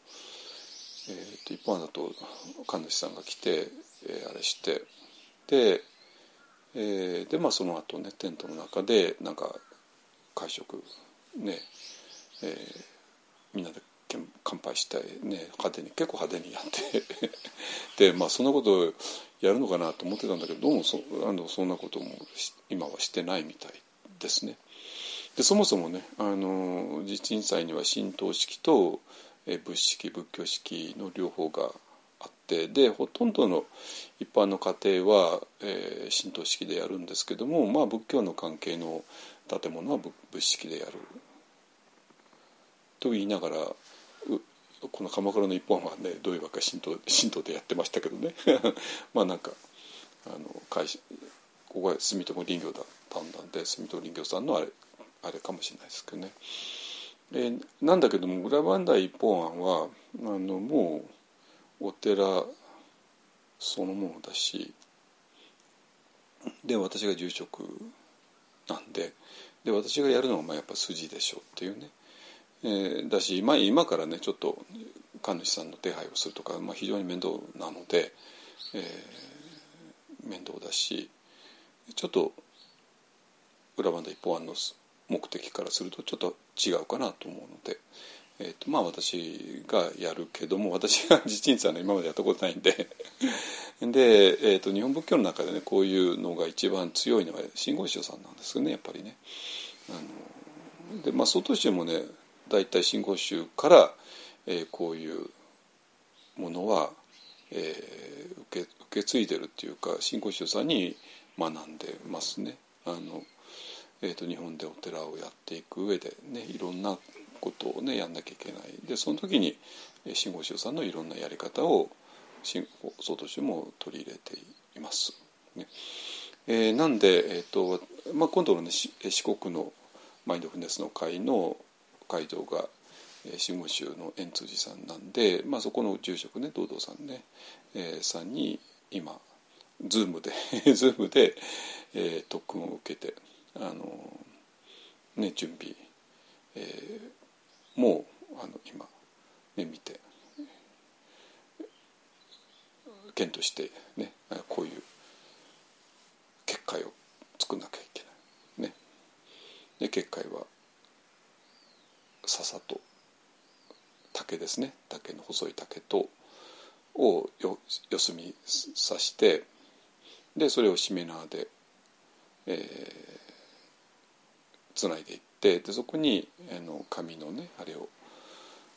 えーと、一般だと神主さんが来て、えー、あれしてで,、えー、でまあその後ねテントの中でなんか会食ね、えー、みんなで乾杯してね派手に結構派手にやって でまあそんなことやるのかなと思ってたんだけどどうもそあのそんなことも今はしてないみたいですね。でそもそもねあの地鎮祭には神道式とえ仏式仏教式の両方があってでほとんどの一般の家庭は、えー、神道式でやるんですけども、まあ、仏教の関係の建物は仏式でやると言いながらこの鎌倉の一本はねどういうわけか神道神道でやってましたけどね まあなんかあの会社ここは住友林業だったんだんで住友林業さんのあれあれかもしれないですけどね。えー、なんだけども裏磐梯一本案はあのもうお寺そのものだしで私が住職なんでで私がやるのがまあやっぱ筋でしょうっていうね、えー、だし、まあ、今からねちょっと神主さんの手配をするとか、まあ、非常に面倒なので、えー、面倒だしちょっと裏番で一本案の目的からするとちょっと違うかなと思うので、えーとまあ、私がやるけども私が地鎮さんは今までやったことないんで で、えーと、日本仏教の中でねこういうのが一番強いのは真言宗さんなんですよねやっぱりね。あのでまあ外宗もね大体真言宗から、えー、こういうものは、えー、受け受け継いでるっていうか真言宗さんに学んでますね。あのえーと、日本でお寺をやっていく上でねいろんなことをねやんなきゃいけないでその時に真言宗さんのいろんなやり方を外宗も取り入れています。ねえー、なんで、えーとまあ、今度の、ね、四国のマインドフルネスの会の会場が真言宗の円通寺さんなんで、まあ、そこの住職ね道道さんね、えー、さんに今ズームで ズームで、えー、特訓を受けてあの、ね、準備、えー、もうあの今、ね、見て検討してねこういう結界を作んなきゃいけない。ね、で結界は笹と竹ですね竹の細い竹とをよ四隅刺してでそれをしめ縄で、えー、つないでいってでそこにあの紙のねあれを、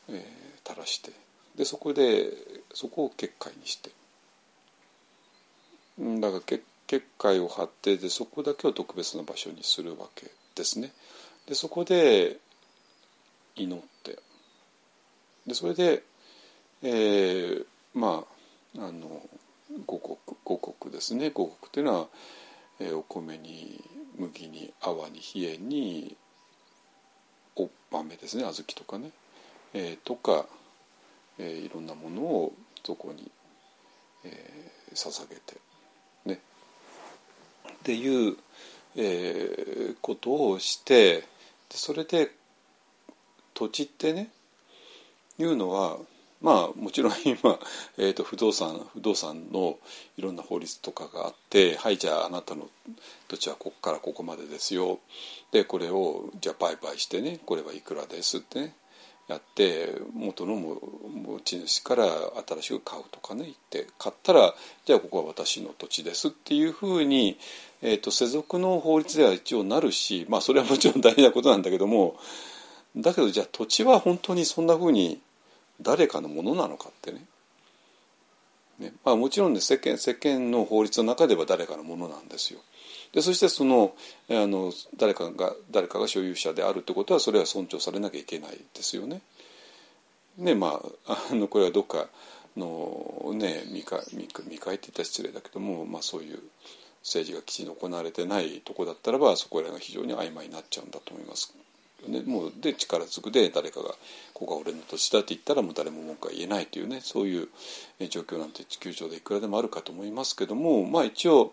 えー、垂らしてでそこでそこを結界にしてだから結結界を張ってでそこだけを特別な場所にするわけですね。でそこで祈って。でそれで、えー、まああの五穀五穀ですね。五穀っていうのは、えー、お米に麦に泡に冷えにお豆ですね。小豆とかね、えー、とか、えー、いろんなものをそこに、えー、捧げて。ね。っていう、えー、ことをしてそれで土地ってねいうのはまあもちろん今、えーと、不動産不動産のいろんな法律とかがあってはいじゃああなたの土地はここからここまでですよ。でこれをじゃあ売買してねこれはいくらですってねやって元の持ち主から新しく買うとかね言って買ったらじゃあここは私の土地ですっていうふうに、えーと、世俗の法律では一応なるしまあそれはもちろん大事なことなんだけどもだけどじゃあ土地は本当にそんなふうに誰かのものなのかってねね、まあ、もちろんね世間世間の法律の中では誰かのものなんですよ。でそしてそのあの誰かが誰かが所有者であるってことはそれは尊重されなきゃいけないですよね。ねまああのこれはどっかのね見か見見返って言ったら失礼だけども、まあ、そういう政治がきちんと行われてないとこだったらばそこらが非常に曖昧になっちゃうんだと思いますね、もうで力ずくで誰かが「ここが俺の土地だ」って言ったらもう誰も文句は言えないというねそういう状況なんて地球上でいくらでもあるかと思いますけどもまあ一応、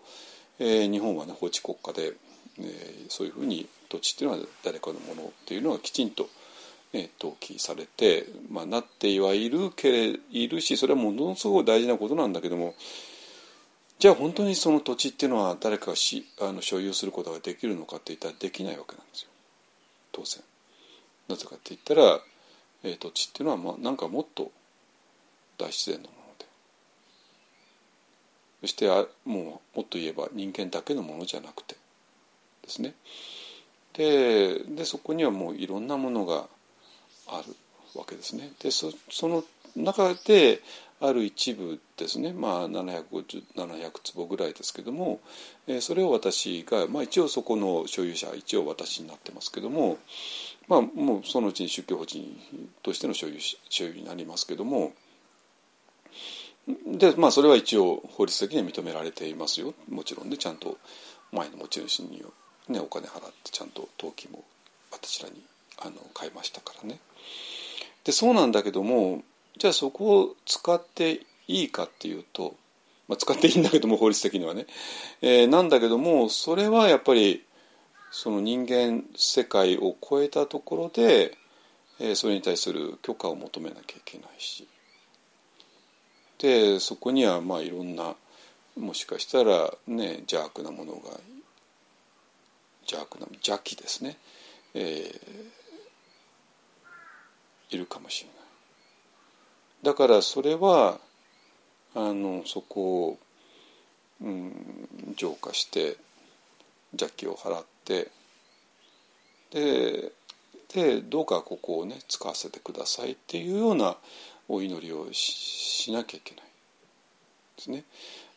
えー、日本はね法治国家で、えー、そういうふうに土地っていうのは誰かのものっていうのがきちんと、えー、登記されて、まあ、なってはいるけれいるしそれはものすごく大事なことなんだけどもじゃあ本当にその土地っていうのは誰かがしあの所有することができるのかって言ったらできないわけなんですよ。当然なぜかって言ったら、えー、土地っていうのは、まあ、なんかもっと大自然のもので。そしてあもうもっと言えば人間だけのものじゃなくて。ですね。ででそこにはもういろんなものがあるわけですね。でその中である一部ですね、まあ、750 700坪ぐらいですけども、えー、それを私が、まあ、一応そこの所有者一応私になってますけども、まあ、もうそのうちに宗教法人としての所有所有になりますけどもで、まあ、それは一応法律的には認められていますよもちろんねちゃんと前の持ち主に、ね、お金払ってちゃんと登記も私らにあの買いましたからね。でそうなんだけどもじゃあそこを使っていいかっていうと、まあ、使っていいんだけども法律的にはね、えー、なんだけどもそれはやっぱりその人間世界を超えたところで、えー、それに対する許可を求めなきゃいけないし。でそこにはまあいろんなもしかしたらね邪悪なものが邪悪な邪気ですね、えー、いるかもしれない。だからそれはあのそこを、うん、浄化して邪気を払ってででどうかここをね使わせてくださいっていうようなお祈りをしなきゃいけないですね。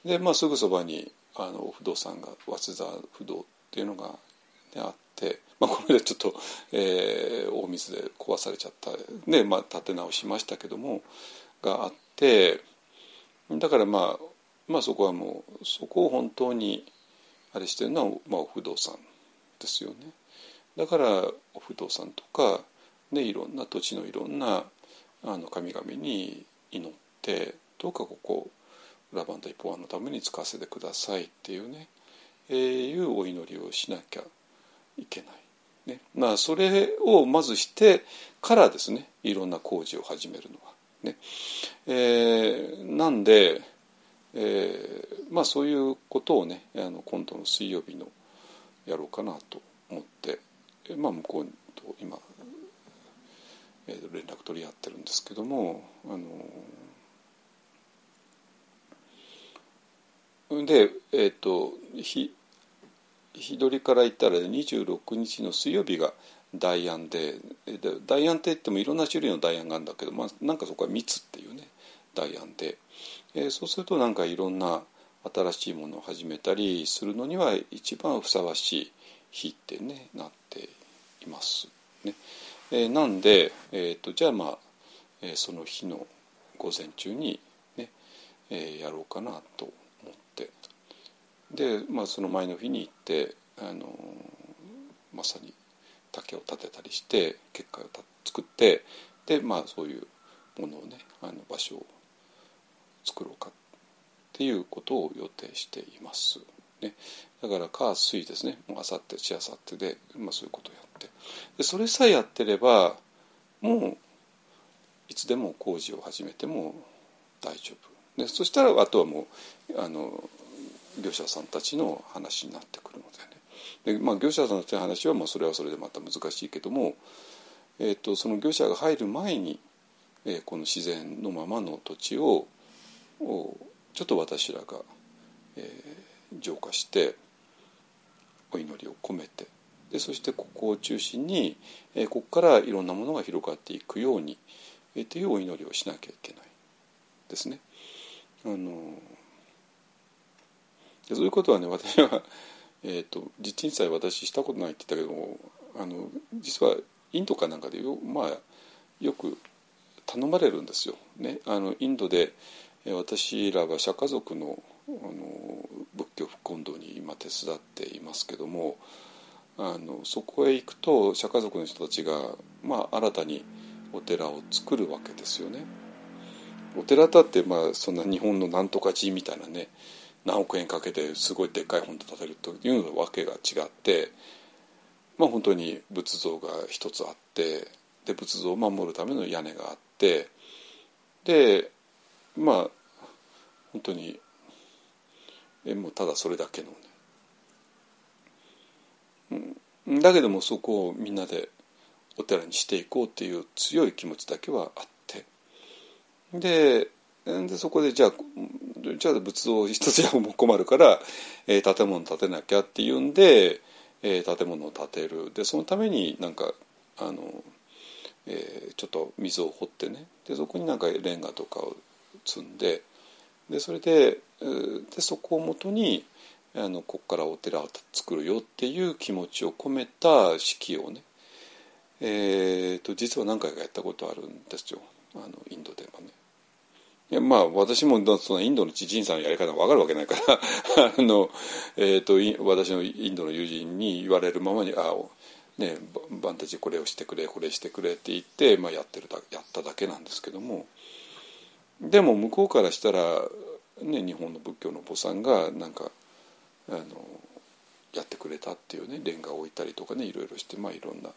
でまあすぐそばにあの不動産が早稲田不動っていうのが、ね、あって、まあ、これでちょっと、えー、大水で壊されちゃったで、まあ、建て直しましたけどもがあってだからまあまあそこはもうそこを本当にあれしてるのは、まあ、不動産ですよね。だからお不動産とか、ね、いろんな土地のいろんなあの神々に祈ってどうかここラバンダ一方案のために使わせてくださいっていうね、えー、いうお祈りをしなきゃいけない。ね、まあそれをまずしてからですねいろんな工事を始めるのは。ねえー、なんで、えー、まあそういうことをねあの今度の水曜日のやろうかなと思って、まあ、向こうと今、えー、連絡取り合ってるんですけどもあのでえっ、ー、と日日取りから言ったら26日の水曜日が代案で代案って言ってもいろんな種類の代案があるんだけど、まあ、なんかそこは密っていうね代案で、えー、そうするとなんかいろんな新しいものを始めたりするのには一番ふさわしい日ってねなっています。ねえー、なんで、えーと、じゃあまあ、えー、その日の午前中にね、えー、やろうかなとで、まあ、その前の日に行ってあのまさに竹を立てたりして結界を作ってでまあそういうものをねあの場所を作ろうかっていうことを予定しています。ね、だから火水ですね。もうあさってしあさってで、まあ、そういうことをやって。でそれさえやってればもういつでも工事を始めても大丈夫。でそしたらあとはもうあの業者さんたちの話になってくるのでねで、まあ、業者さんの話はまあそれはそれでまた難しいけども、えーと、その業者が入る前に、えー、この自然のままの土地をちょっと私らが、えー、浄化してお祈りを込めてでそしてここを中心に、えー、ここからいろんなものが広がっていくように、えー、というお祈りをしなきゃいけないですね。あのそういうことはね私は えーと、実鎮祭私したことないって言ったけどもあの実はインドかなんかでよ,、まあ、よく頼まれるんですよ。ね、あのインドで私らは釈迦族のあの仏教復興運動に今手伝っていますけどもあのそこへ行くと釈迦族の人たちが、まあ、新たにお寺を作るわけですよね。お寺だって、まあ、そんな日本のなんとか寺みたいなね何億円かけてすごいでっかい本と建てるというわけが違ってまあ本当に仏像が一つあってで仏像を守るための屋根があってでまあ本当にえもうただそれだけのね、だけどもそこをみんなでお寺にしていこうっていう強い気持ちだけはあって。ででそこでじゃあじゃあ仏像一つじゃも困るから、えー、建物建てなきゃっていうんで、えー、建物を建てる。でそのためになんかあのえーちょっと溝を掘ってね。でそこになんかレンガとかを積んで。でそれででそこをもとにあのここからお寺を作るよっていう気持ちを込めた式をね、えー、と実は何回かやったことあるんですよ。あのインドではね。いやまあ私もそのインドの知人さんのやり方が分かるわけないから あの、えー、と私のインドの友人に言われるままに「ああねバンタジこれをしてくれこれしてくれ」って言って、まあ、やってるだやっただけなんですけども。でも向こうからしたら、ね、日本の仏教のお坊さんがなんかあのやってくれたっていうねレンガを置いたりとかねいろいろしてまあいろんな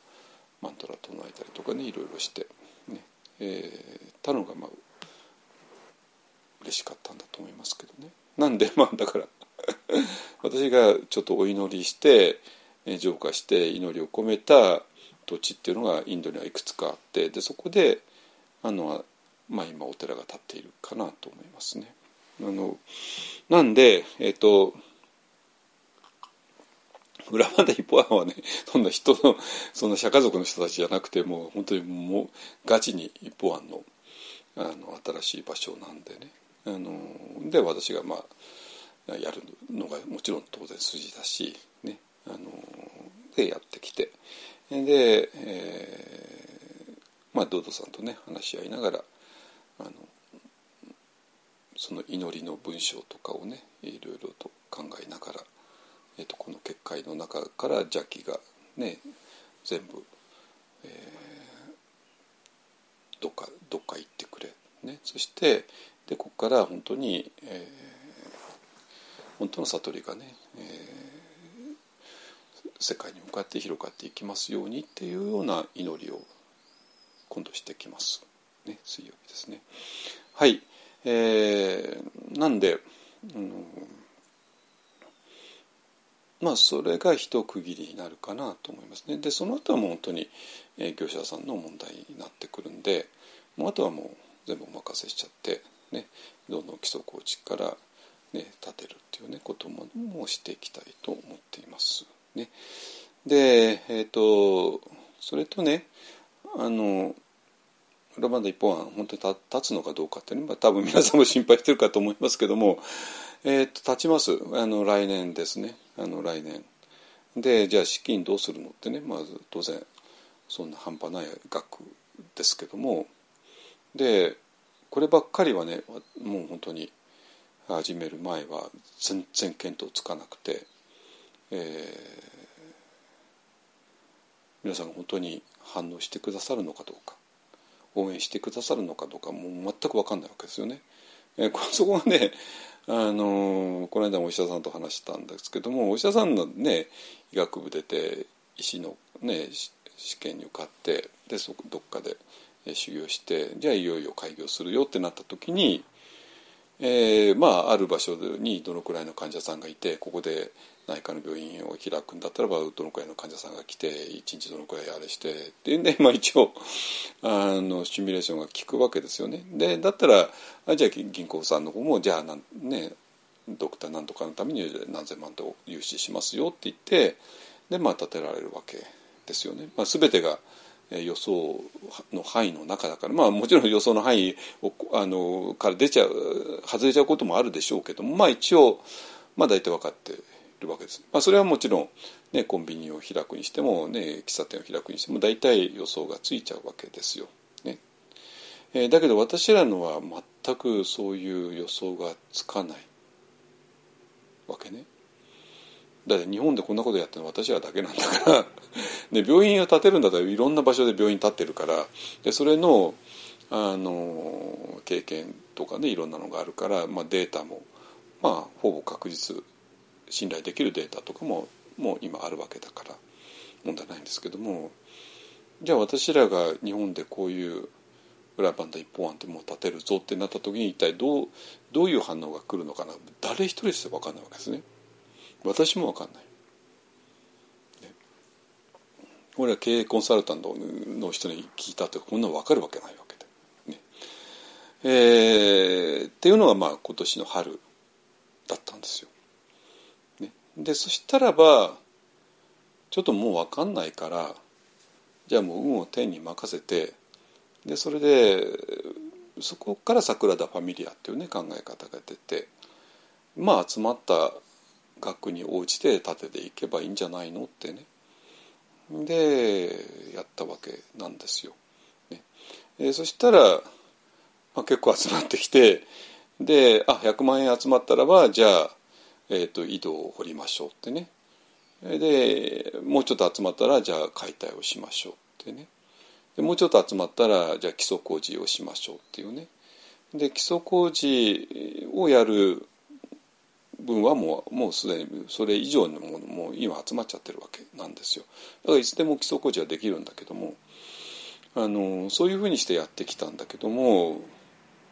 マントラ唱えたりとかねいろいろしてね、えーたのがまあ嬉しかったんだと思いますけどね。なんでまあだから 私がちょっとお祈りして浄化して祈りを込めた土地っていうのがインドにはいくつかあってでそこであの、まあ、今お寺が建っているかなと思いますね。あのなんでえっ、と裏まで一方案はねそんな人のそんな社家族の人たちじゃなくてもう本当にもうガチに一方案のあの新しい場所なんでねあので私がまあやるのがもちろん当然筋だしねあのでやってきてで、えーまあ堂々さんとね話し合いながらあのその祈りの文章とかをねいろいろと考えながら、えー、とこの結界の中から邪気がね全部、えーどっかどっか行ってくれ、ね、そしてでここから本当に、えー本当の悟りがね、えー世界に向かって広がっていきますようにっていうような祈りを今度してきます、ね、水曜日ですね。はい、えーなんで、うんまあそれが一区切りになるかなと思いますね。でその後はもう本当に、えー業者さんの問題になってくるんでもうあとはもう全部お任せしちゃって、ね、どんどん基礎構築から、ね、立てるっていうねこともしていきたいと思っています。ね、でえっ、とそれとねあの裏まだ一本案本当に立つのかどうかっていうのは多分皆さんも心配してるかと思いますけども、えー、と立ちます。あの来年ですね。あの来年。でじゃあ資金どうするのってねまず当然そんな半端ない額ですけども。でこればっかりはねもう本当に始める前は全然見当つかなくて、えー皆さんが本当に反応してくださるのかどうか応援してくださるのかどうかもう全く分かんないわけですよね。えー そこがねあのーこの間もお医者さんと話したんですけどもお医者さんのね医学部出て医師のね試験に受かってでそこどっかで修行してじゃあいよいよ開業するよってなった時に、えーまあある場所にどのくらいの患者さんがいてここで内科の病院を開くんだったらばどのくらいの患者さんが来て一日どのくらいあれしてっていうんで、まあ、一応あのシミュレーションが効くわけですよね。でだったらあじゃあ銀行さんの方もじゃあなんねドクターなんとかのために何千万と融資しますよって言ってでまあ立てられるわけですよね。まあ、全てが予想の範囲の中だからまあもちろん予想の範囲をあのから出ちゃう外れちゃうこともあるでしょうけどもまあ一応まあ大体分かっているわけです。まあ、それはもちろん、ね、コンビニを開くにしても、ね、喫茶店を開くにしても大体予想がついちゃうわけですよ。ねえーだけど私らのは全くそういう予想がつかないわけね。だって日本でこんなことやってるのは私らだけなんだから。で病院を建てるんだったらいろんな場所で病院建ってるから。でそれのあの経験とかねいろんなのがあるから、まあ、データも、まあ、ほぼ確実信頼できるデータとかももう今あるわけだから問題ないんですけども。じゃあ私らが日本でこういう裏バンダ一本案ってもう立てるぞってなった時に一体どうどういう反応が来るのかな。誰一人して分かんないわけですね。私も分かんない、俺は経営コンサルタントの人に聞いたってこんなの分かるわけないわけで、ね。えーっていうのがまあ今年の春だったんですよ、ね、でそしたらばちょっともう分かんないからじゃあもう運を天に任せてでそれでそこから桜田ファミリアっていうね考え方が出てまあ集まった額に応じて立てていけばいいんじゃないの？ってね。でやったわけなんですよ。ね。えー、そしたら、まあ、結構集まってきてであ100万円集まったらばじゃあ、えーと、井戸を掘りましょうってね。でもうちょっと集まったらじゃあ解体をしましょうってね。でもうちょっと集まったらじゃあ基礎工事をしましょうっていうね。で基礎工事をやる分はもうもうすでにそれ以上のものも今集まっちゃってるわけなんですよだからいつでも基礎工事はできるんだけどもあのそういうふうにしてやってきたんだけども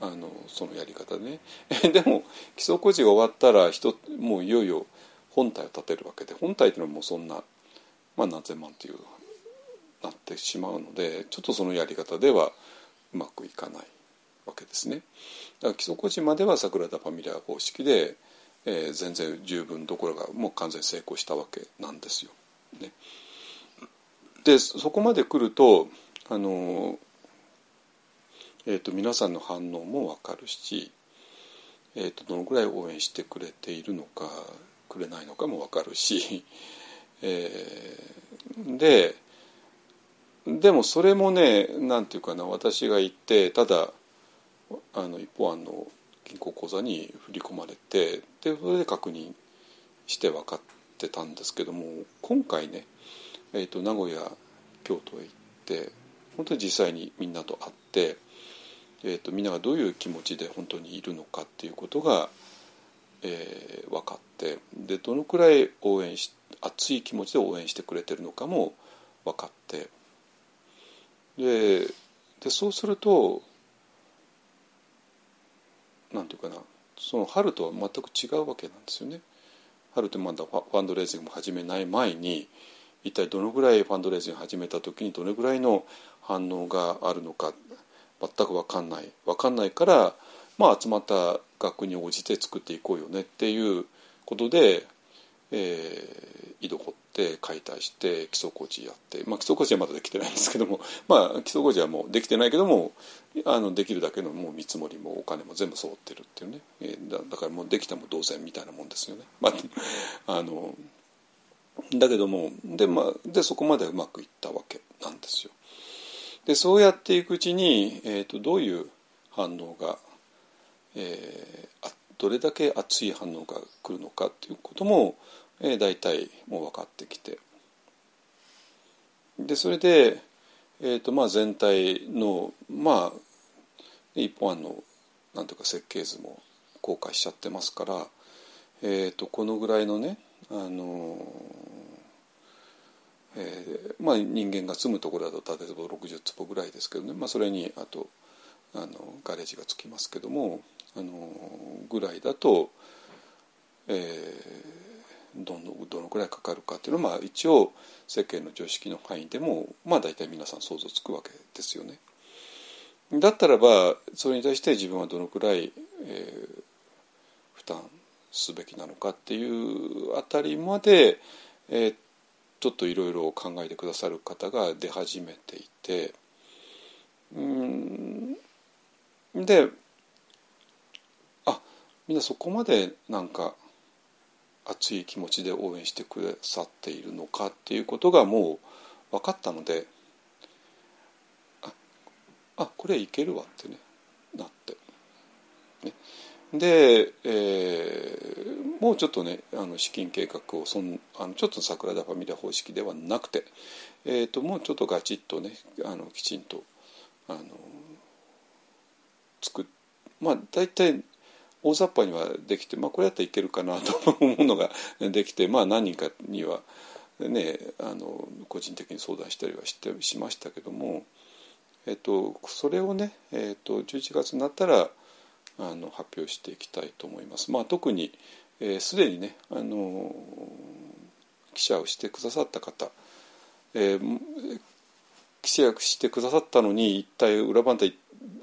あのそのやり方ね でも基礎工事が終わったら人もういよいよ本体を建てるわけで本体っていうのはもうそんな、まあ、何千万っていうなってしまうのでちょっとそのやり方ではうまくいかないわけですね。だから基礎工事までは桜田ファミリア方式でえー、全然十分どころかもう完全成功したわけなんですよ。ね、でそこまで来るとあの、えーと、皆さんの反応も分かるし、えーと、どのぐらい応援してくれているのかくれないのかも分かるし、えー、ででもそれもね何て言うかな私が言ってただあの一方あの銀行口座に振り込まれてでそれで確認して分かってたんですけども今回ね、えーと、名古屋京都へ行って本当に実際にみんなと会って、えーと、みんながどういう気持ちで本当にいるのかっていうことが、えー、分かってでどのくらい応援し熱い気持ちで応援してくれてるのかも分かってででそうするとなんていうかなその春とは全く違うわけなんですよね。春ってまだファンドレイジングも始めない前に一体どのぐらいファンドレイジング始めた時にどれぐらいの反応があるのか全く分かんない分かんないからまあ集まった額に応じて作っていこうよねっていうことで、えー、井戸掘って解体して基礎工事やって、まあ、基礎工事はまだできてないんですけども、まあ、基礎工事はもうできてないけどもあのできるだけのもう見積もりもお金も全部揃ってるっていうね、え、だだからもうできたも同然みたいなもんですよね。まあ、あのだけどもで,、まあ、でそこまでうまくいったわけなんですよ。でそうやっていくうちに、えーと、どういう反応が、えー、どれだけ熱い反応が来るのかっていうことも、えー、大体もう分かってきて。でそれで、えーとまあ、全体のまあ一本案のなんとか設計図も公開しちゃってますから、えーと、このぐらいのねあのえーまあ、人間が住むところだと例えば60坪ぐらいですけどね、まあ、それにあとあのガレージがつきますけどもあのぐらいだと、えー、どのどのくらいかかるかっていうのは、まあ、一応世間の常識の範囲でもまあ大体皆さん想像つくわけですよね。だったらばそれに対して自分はどのくらい、えー、負担すべきなのかっていうあたりまで、えー、ちょっといろいろ考えてくださる方が出始めていてうんであみんなそこまでなんか熱い気持ちで応援してくださっているのかっていうことがもう分かったのでああこれいけるわってねなって。ね、で、えー、もうちょっとねあの資金計画をそんあのちょっと桜田ファミリア方式ではなくて、えーと、もうちょっとガチッとねあのきちんとあの作まあ大体大雑把にはできて、まあ、これだったらいけるかなと 思うのができて、まあ、何人かには、ね、あの個人的に相談したりはしてしましたけども、えっと、それをね、えっと、11月になったらあの発表していきたいと思います。まあ、特にすで、えー、にねあの記者をしてくださった方、えー、記者してくださったのに一体裏番台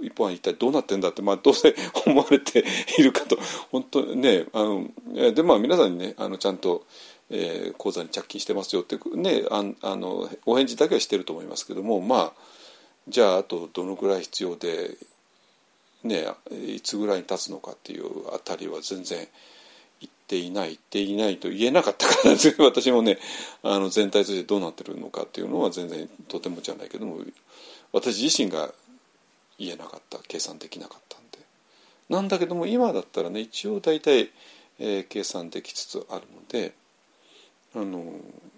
一本は一体どうなってんだって、まあ、どうせ思われているかと。本当ねあのでまあ皆さんにねあのちゃんと、えー、口座に着金してますよってねああのお返事だけはしてると思いますけどもまあじゃああとどのぐらい必要で、ね、いつぐらいに経つのかっていうあたりは全然言っていない言っていないと言えなかったから 私もねあの全体としてどうなってるのかっていうのは全然とてもじゃないけども私自身が言えなかった計算できなかったんでなんだけども今だったらね一応大体、えー、計算できつつあるのであの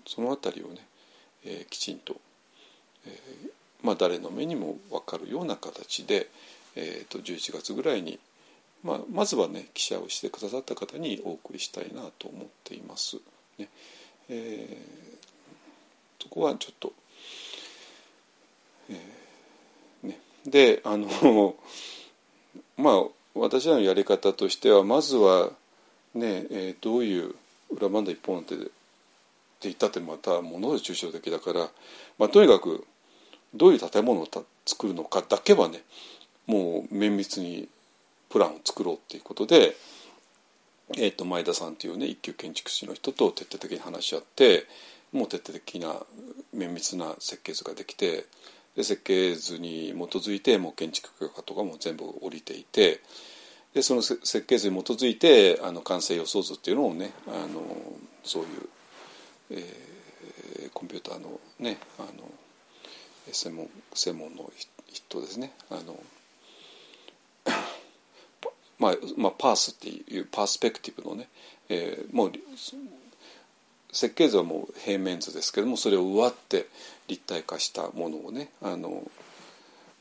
その辺りをね、えー、きちんと、えーまあ、誰の目にも分かるような形で、えー、と11月ぐらいに、まあ、まずはね記者をしてくださった方にお送りしたいなと思っています。ねえー、そこはちょっと、えー、であの まあ私らのやり方としてはまずはね、えー、どういう裏バンダ一本でって言ったってまたものすごい抽象的だから、まあ、とにかくどういう建物を作るのかだけはねもう綿密にプランを作ろうっていうことで、えー、と前田さんというね一級建築士の人と徹底的に話し合ってもう徹底的な綿密な設計図ができてで設計図に基づいてもう建築許可とかも全部降りていてでその設計図に基づいてあの完成予想図っていうのをねあのそういうえー、コンピューターのねあの専門専門の人ですね。あのまあ、まあ、パースっていうパースペクティブのね、えー、もう設計図はもう平面図ですけどもそれを上って立体化したものをねあの、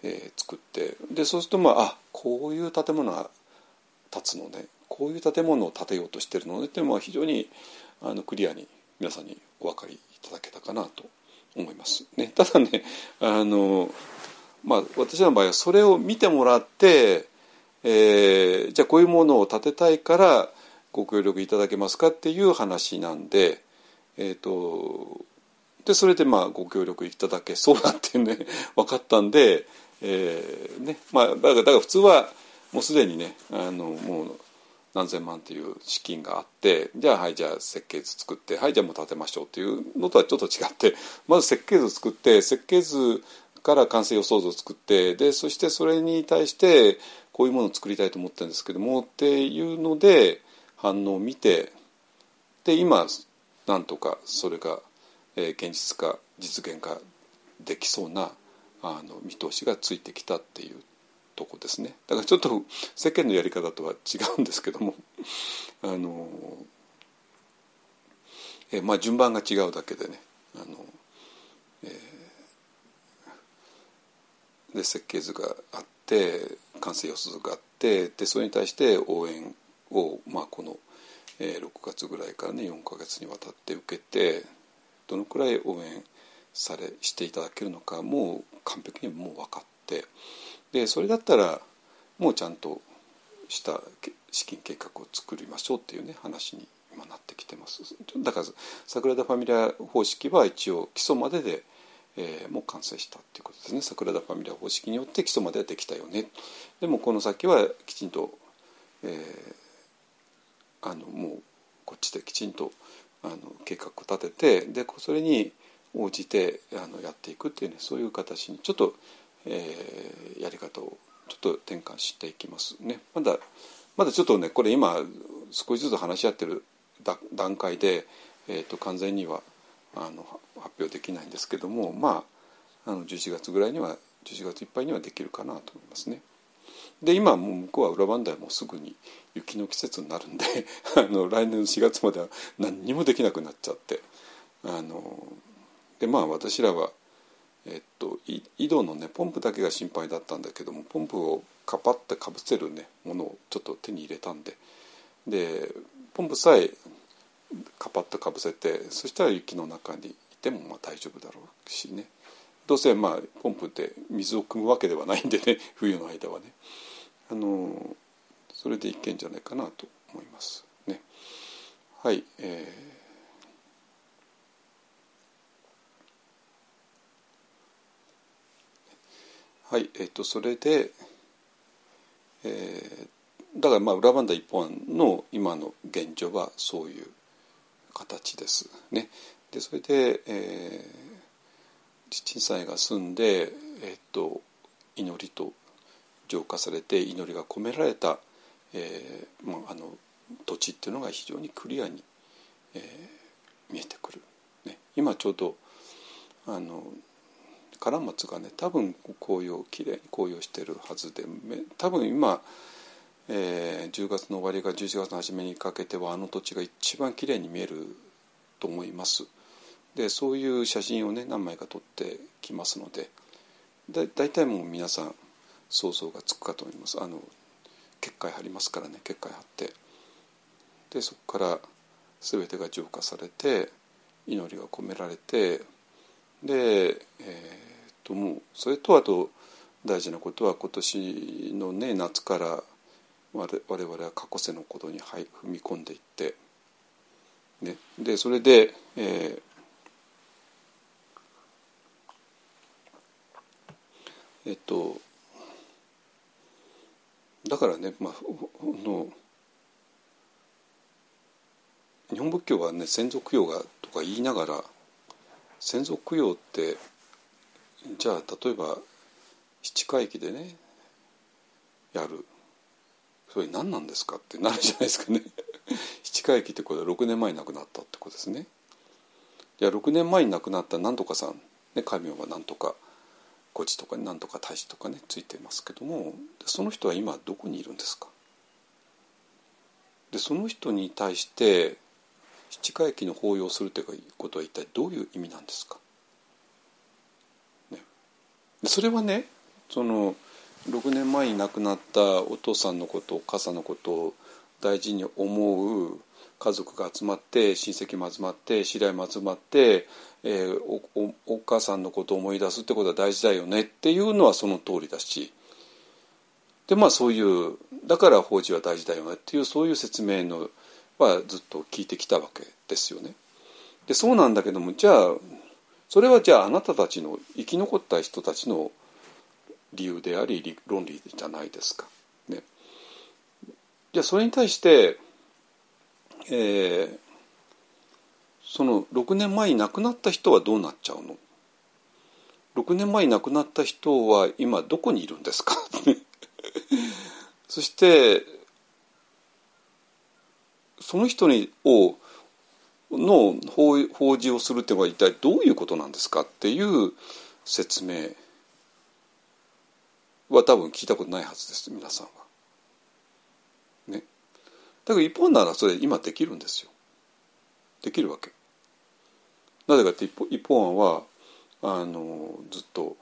えー、作ってでそうするとまああこういう建物が建つのねこういう建物を建てようとしてるのねっていうのは非常にあのクリアに皆さんにお分かりいただけたかなと思います。ね、ただねあの、まあ、私の場合はそれを見てもらって、えー、じゃあこういうものを建てたいからご協力いただけますかっていう話なんで、えーと、でそれでまあご協力いただけそうだってね 分かったんで、えーねまあ、だからだから普通はもうすでにねあのもう何千万っていう資金があってじゃあはいじゃあ設計図作ってはいじゃあもう建てましょうっていうのとはちょっと違って まず設計図作って設計図から完成予想図を作ってでそしてそれに対してこういうものを作りたいと思ってるんですけどもっていうので反応を見てで今なんとかそれが、え現実化実現化できそうなあの見通しがついてきたっていうとこですね。だからちょっと世間のやり方とは違うんですけども。あのえまあ順番が違うだけでね。あの、えー、で設計図があって完成予想図があってでそれに対して応援を、まあ、この、えー、6月ぐらいからね4か月にわたって受けてどのくらい応援されしていただけるのかもう完璧にもう分かってでそれだったらもうちゃんとした資金計画を作りましょうっていうね話に今なってきてます。だから桜田ファミリア方式は一応基礎までで、えー、もう完成したっていうことですね。桜田ファミリア方式によって基礎まではできたよね。でもこの先はきちんと、えー、あのもうこっちできちんとあの計画を立ててでそれに応じてあのやっていくっていうねそういう形にちょっとえー、やり方をちょっと転換していきますね。まだまだちょっとねこれ今少しずつ話し合ってる段階で、えーと、完全にはあの発表できないんですけどもまああの11月ぐらいには11月いっぱいにはできるかなと思いますね。で今もう向こうは裏磐梯もすぐに雪の季節になるんで あの来年の4月までは何にもできなくなっちゃってあのでまあ私らはえっと、井戸のねポンプだけが心配だったんだけどもポンプをカパッてかぶせるねものをちょっと手に入れたんででポンプさえカパッとかぶせてそしたら雪の中にいてもまあ大丈夫だろうしね。どうせまあポンプで水を汲むわけではないんでね冬の間はね。あのそれでいけんじゃないかなと思います。ね。はい、えー。はいえっ、とそれで、えー、だからまあ裏バンダ一本の今の現状はそういう形です。ね。でそれで、えー、小さいが住んで、えー、っと祈りと浄化されて祈りが込められた、えーまあ、あの土地っていうのが非常にクリアに、えー、見えてくる、ね、今ちょうどあのカラマツがね多分紅葉きれいに紅葉してるはずで多分今、えー、10月の終わりから11月の初めにかけてはあの土地が一番きれいに見えると思います。でそういう写真をね何枚か撮ってきますのでだ大体もう皆さん想像がつくかと思います。あの結界貼りますからね。結界貼って。でそこから全てが浄化されて祈りが込められてで、えー、ともうそれとあと大事なことは今年のね夏から我々は過去世のことに踏み込んでいって、ね、でそれで、えー、えっとだからね、まあ、の日本仏教はね先祖供養がとか言いながら先祖供養ってじゃあ例えば七回忌でねやる。それ何なんですかってなるじゃないですかね。七回忌ってことは6年前に亡くなったってことですね。じゃあ6年前に亡くなった何とかさん、ね、戒名は何とか。孤児とか何とか大使とかねついてますけどもその人は今どこにいるんですか？でその人に対して七回忌の法要するということは一体どういう意味なんですか、ね、それはねその6年前に亡くなったお父さんのことお母さんのことを大事に思う家族が集まって親戚も集まって知り合いも集まって、えー、おお母さんのことを思い出すってことは大事だよねっていうのはその通りだしでまあそういうだから法事は大事だよねっていうそういう説明のはずっと聞いてきたわけですよね。でそうなんだけどもじゃあそれはじゃああなたたちの生き残った人たちの理由であり論理じゃないですか。ね、じゃあそれに対して、えー、その6年前に亡くなった人はどうなっちゃうの？6年前に亡くなった人は今どこにいるんですか？そしてその人にをの法法事をするっていうのは一体どういうことなんですかっていう説明は多分聞いたことないはずです皆さんは。ね。だから一本ならそれ今できるんですよ。できるわけ。なぜかって一方一方案はあのずっと、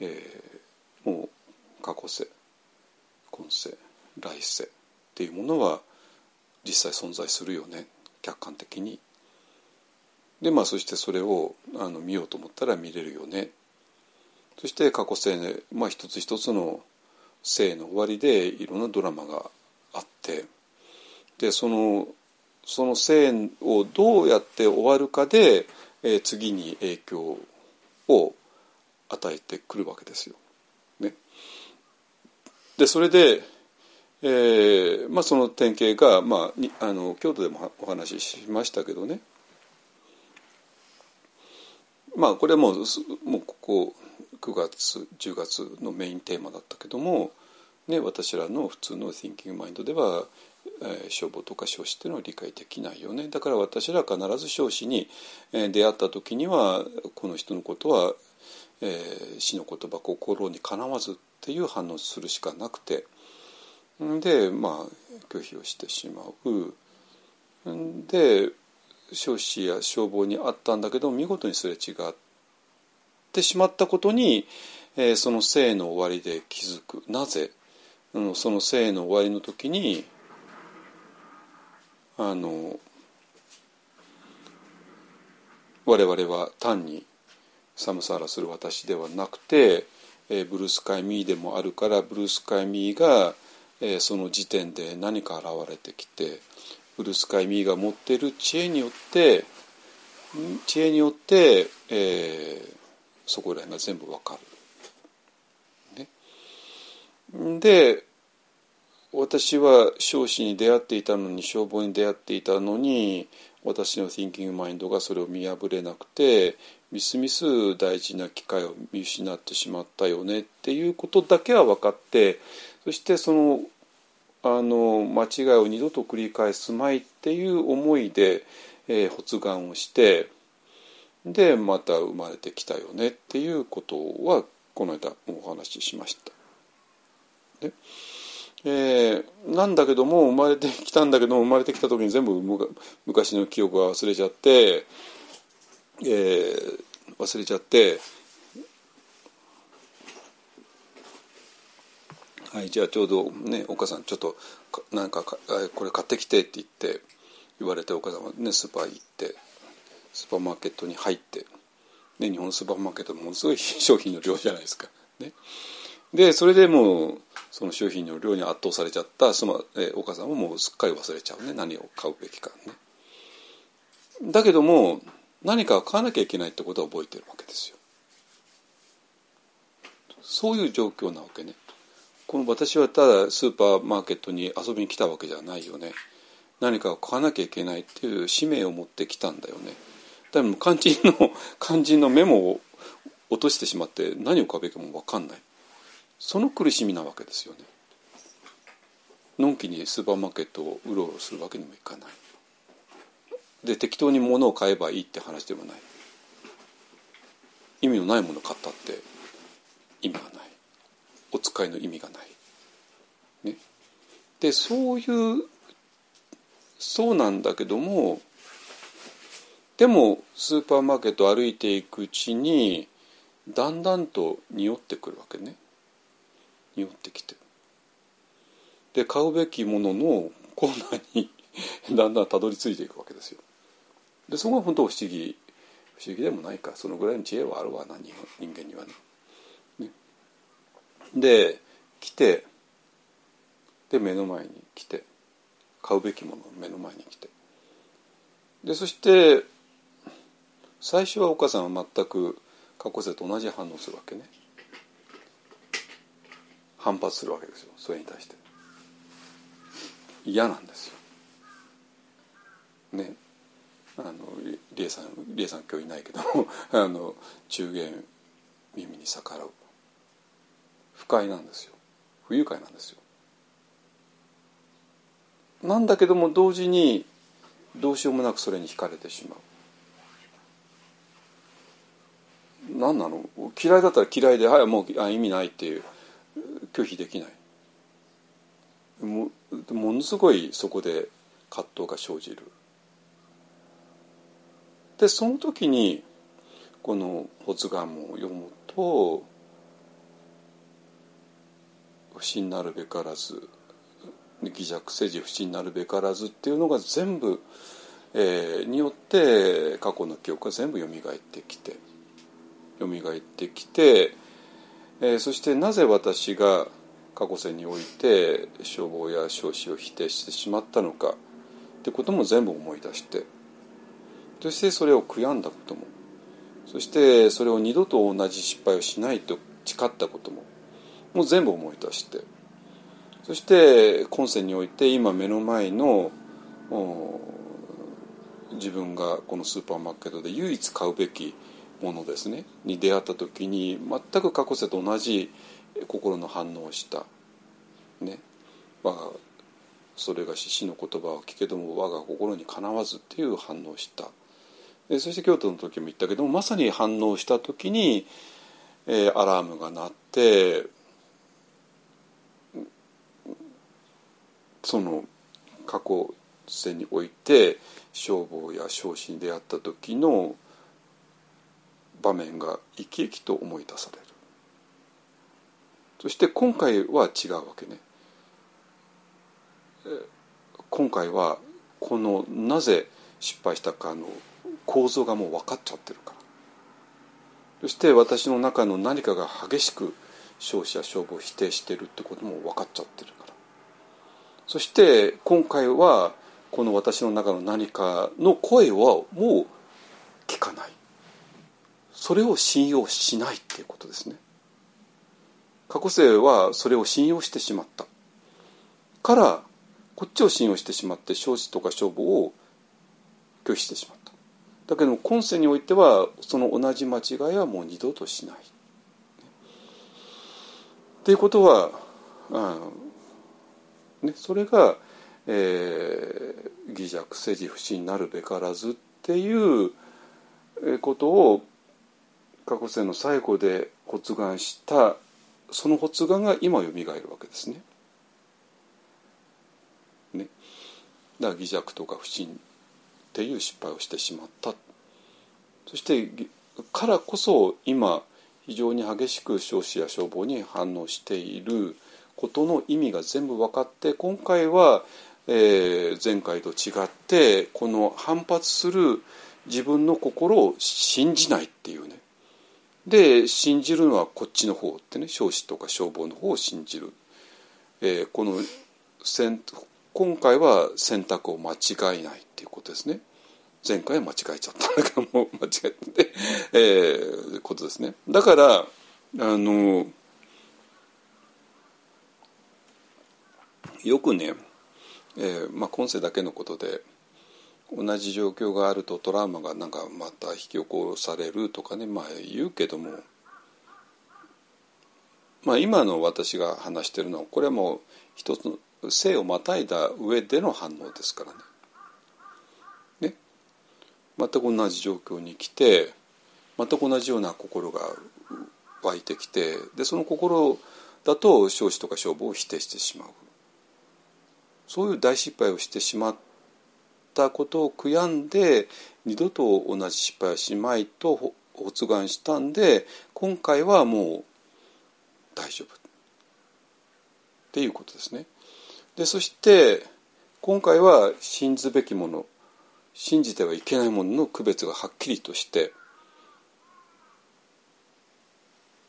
えー、もう過去世今世来世っていうものは実際存在するよね客観的に。でまあそしてそれをあの見ようと思ったら見れるよねそして過去生、まあ、一つ一つの生の終わりでいろんなドラマがあってでそのその生をどうやって終わるかで、えー、次に影響を与えてくるわけですよ。ね、でそれで、えーまあ、その典型が、まあ、あの京都でもお話ししましたけどねまあこれはもうもうここ9月10月のメインテーマだったけども、ね、私らの普通の Thinking Mind では、えー、消防とか少子っていうのは理解できないよね。だから私ら必ず少子に、えー、出会った時にはこの人のことは、えー、死の言葉心にかなわずっていう反応するしかなくて。でまあ拒否をしてしまう。で少子や消防にあったんだけど見事にすれ違ってしまったことに、えー、その生の終わりで気づく。なぜ、うん、その生の終わりの時にあの我々は単に寒さらする私ではなくて、え、ブルースカイミーでもあるからブルースカイミーが、え、その時点で何か現れてきてブルースカイミーが持っている知恵によって知恵によって、えー、そこら辺が全部わかる。ね、で私は少子に出会っていたのに消防に出会っていたのに私の Thinking マインドがそれを見破れなくてみすみす大事な機会を見失ってしまったよねっていうことだけは分かってそしてそのあの間違いを二度と繰り返すまいっていう思いで、えー、発願をしてでまた生まれてきたよねっていうことはこの間お話ししました。でえー、なんだけども生まれてきたんだけども生まれてきた時に全部昔の記憶が忘れちゃって、えー、忘れちゃってはいじゃあちょうどねお母さんちょっとなんかこれ買ってきてって言って言われてお母さんはねスーパー行ってスーパーマーケットに入って、ね、日本スーパーマーケットものすごい 商品の量じゃないですか。ね、でそれでもうその商品の量に圧倒されちゃったその、えお母さんはもうすっかり忘れちゃうね何を買うべきかね。だけども何かを買わなきゃいけないってことは覚えてるわけですよ。そういう状況なわけね。この私はただスーパーマーケットに遊びに来たわけじゃないよね。何かを買わなきゃいけないっていう使命を持ってきたんだよね。でも肝心の肝心のメモを落としてしまって何を買うべきかも分かんない。その苦しみなわけですよね。のんきにスーパーマーケットをうろうろするわけにもいかない。で適当に物を買えばいいって話でもない。意味のないものを買ったって意味がない。お使いの意味がない。ね、でそういうそうなんだけどもでもスーパーマーケット歩いていくうちにだんだんと匂ってくるわけね匂ってきて。で買うべきもののコーナーに だんだんたどり着いていくわけですよ。でそこが本当不思議。不思議でもないか。そのぐらいの知恵はあるわ。な人間にはね。で来てで目の前に来て買うべきもの目の前に来て。でそして最初はお母さんは全く過去世と同じ反応するわけね。反発するわけですよ。それに対して。嫌なんですよ。ね。あの理恵さん理恵さん今日いないけど あの中元耳に逆らう。不快なんですよ。不愉快なんですよ。なんだけども同時にどうしようもなくそれに惹かれてしまう。何なの？嫌いだったら嫌いで「はいもうあ意味ない」っていう。拒否できない。もものすごいそこで葛藤が生じる。でその時にこの「発願文」を読むと不信なるべからず偽弱せじ不信なるべからずっていうのが全部、えー、によって過去の記憶が全部蘇ってきて蘇ってきて、えー、そしてなぜ私が過去世において消防や少子を否定してしまったのかってことも全部思い出してそしてそれを悔やんだこともそしてそれを二度と同じ失敗をしないと誓ったことももう全部思い出してそして今世において今目の前の自分がこのスーパーマーケットで唯一買うべきものですね。に出会った時に全く過去世と同じ心の反応をした。ね。我がそれが死の言葉を聞けども我が心にかなわずっていう反応をした。そして京都の時も言ったけどもまさに反応した時に、えー、アラームが鳴ってその過去世において消防や焼死に出会った時の場面が生き生きと思い出される。そして今回は違うわけね。今回はこのなぜ失敗したかの構造がもう分かっちゃってるから。そして私の中の何かが激しく消費者消防を否定してるってことも分かっちゃってるから。そして今回はこの私の中の何かの声はもう聞かない。それを信用しないっていうことですね。過去生はそれを信用してしまった。からこっちを信用してしまって承知とか勝負を拒否してしまった。だけども今世においてはその同じ間違いはもう二度としない。っていうことはあね、それが、えー、偽弱世辞不信なるべからずっていうことを過去世の最後で発願したその発願が今よみがえるわけですね。ね。だから偽弱とか不信っていう失敗をしてしまった。そしてからこそ今非常に激しく少子や消防に反応していることの意味が全部分かって今回は、えー、前回と違ってこの反発する自分の心を信じないっていうね。で信じるのはこっちの方ってね少子とか消防の方を信じる、えー、この今回は選択を間違えないっていうことですね。前回は間違えちゃったんだけども 間違えて、えー、ことですね。だからあのよくね、えーまあ、今世だけのことで同じ状況があるとトラウマがなんかまた引き起こされるとかね、まあ、言うけども、まあ、今の私が話してるのはこれはもう一つの性をまたいだ上での反応ですからね。ね。全く同じ状況に来て全く同じような心が湧いてきてでその心だと少子とか消防を否定してしまう。そういう大失敗をしてしまったことを悔やんで二度と同じ失敗はしまいと発願したんで今回はもう大丈夫っていうことですね。でそして今回は信ずべきもの信じてはいけないものの区別がはっきりとして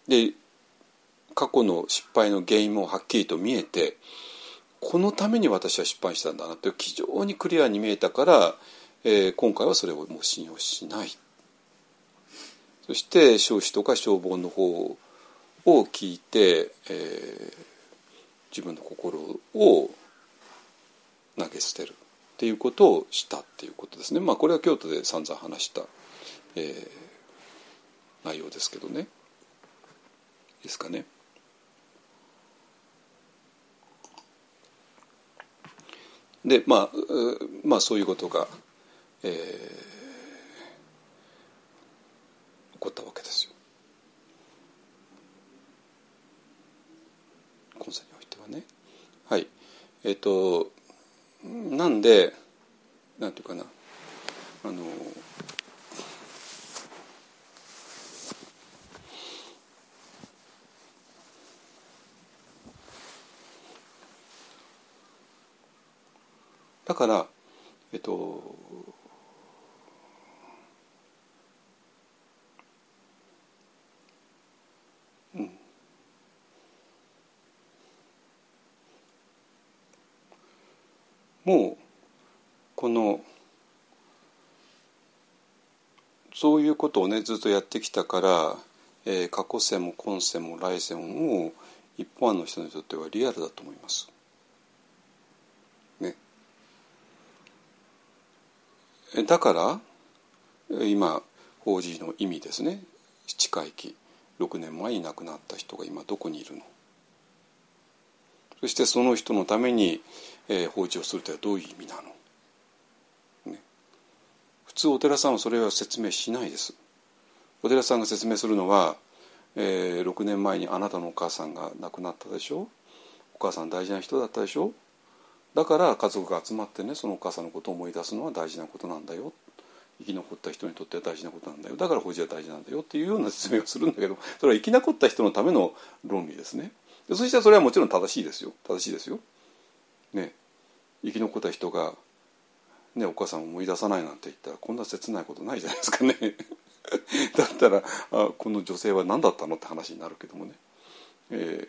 で過去の失敗の原因もはっきりと見えてこのために私は失敗したんだなと非常にクリアに見えたから、えー、今回はそれをもう信用しないそして少子とか消防の方を聞いて、えー、自分の心を投げ捨てるっていうことをしたっていうことですね。まあこれは京都で散々話した、えー、内容ですけどね。ですかね。でまあまあそういうことが、えー、起こったわけですよ。今世においてはね。はいえっ、ー、となんでなんていうかなあのだからえっともうこのそういうことをねずっとやってきたから、えー、過去世も今世も来世も一般の人にとってはリアルだと思います。だから今法事の意味ですね。七回忌6年前に亡くなった人が今どこにいるの？そしてその人のために、えー、法事をするとはどういう意味なの、ね、普通お寺さんはそれは説明しないです。お寺さんが説明するのは、えー、6年前にあなたのお母さんが亡くなったでしょ？お母さん大事な人だったでしょ？だから家族が集まってねそのお母さんのことを思い出すのは大事なことなんだよ。生き残った人にとっては大事なことなんだよ。だから法事は大事なんだよっていうような説明をするんだけど それは生き残った人のための論理ですね。そしてそれはもちろん正しいですよ。正しいですよ。ね。生き残った人が、ね、お母さんを思い出さないなんて言ったらこんな切ないことないじゃないですかね。だったらあこの女性は何だったのって話になるけどもね、え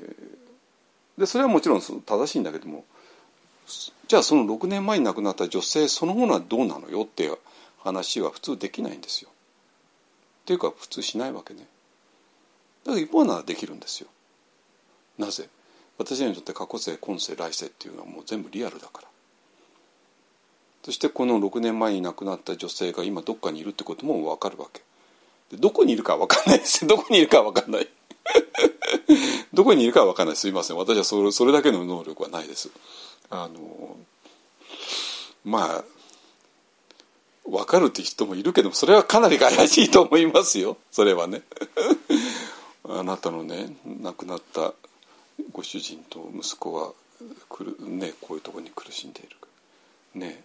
ー、でそれはもちろん正しいんだけどもじゃあその6年前に亡くなった女性そのものはどうなのよっていう話は普通できないんですよ。っていうか普通しないわけね。だから一方ならできるんですよ。なぜ？私にとって過去世今世来世っていうのはもう全部リアルだから。そしてこの6年前に亡くなった女性が今どっかにいるってことも分かるわけでどこにいるか分かんないですどこにいるか分かんない どこにいるか分かんないすいません私はそれそれだけの能力はないですあのまあ分かるって人もいるけどもそれはかなり怪しいと思いますよ。それはね。あなたのね亡くなったご主人と息子はくる、ね、こういうところに苦しんでいるね。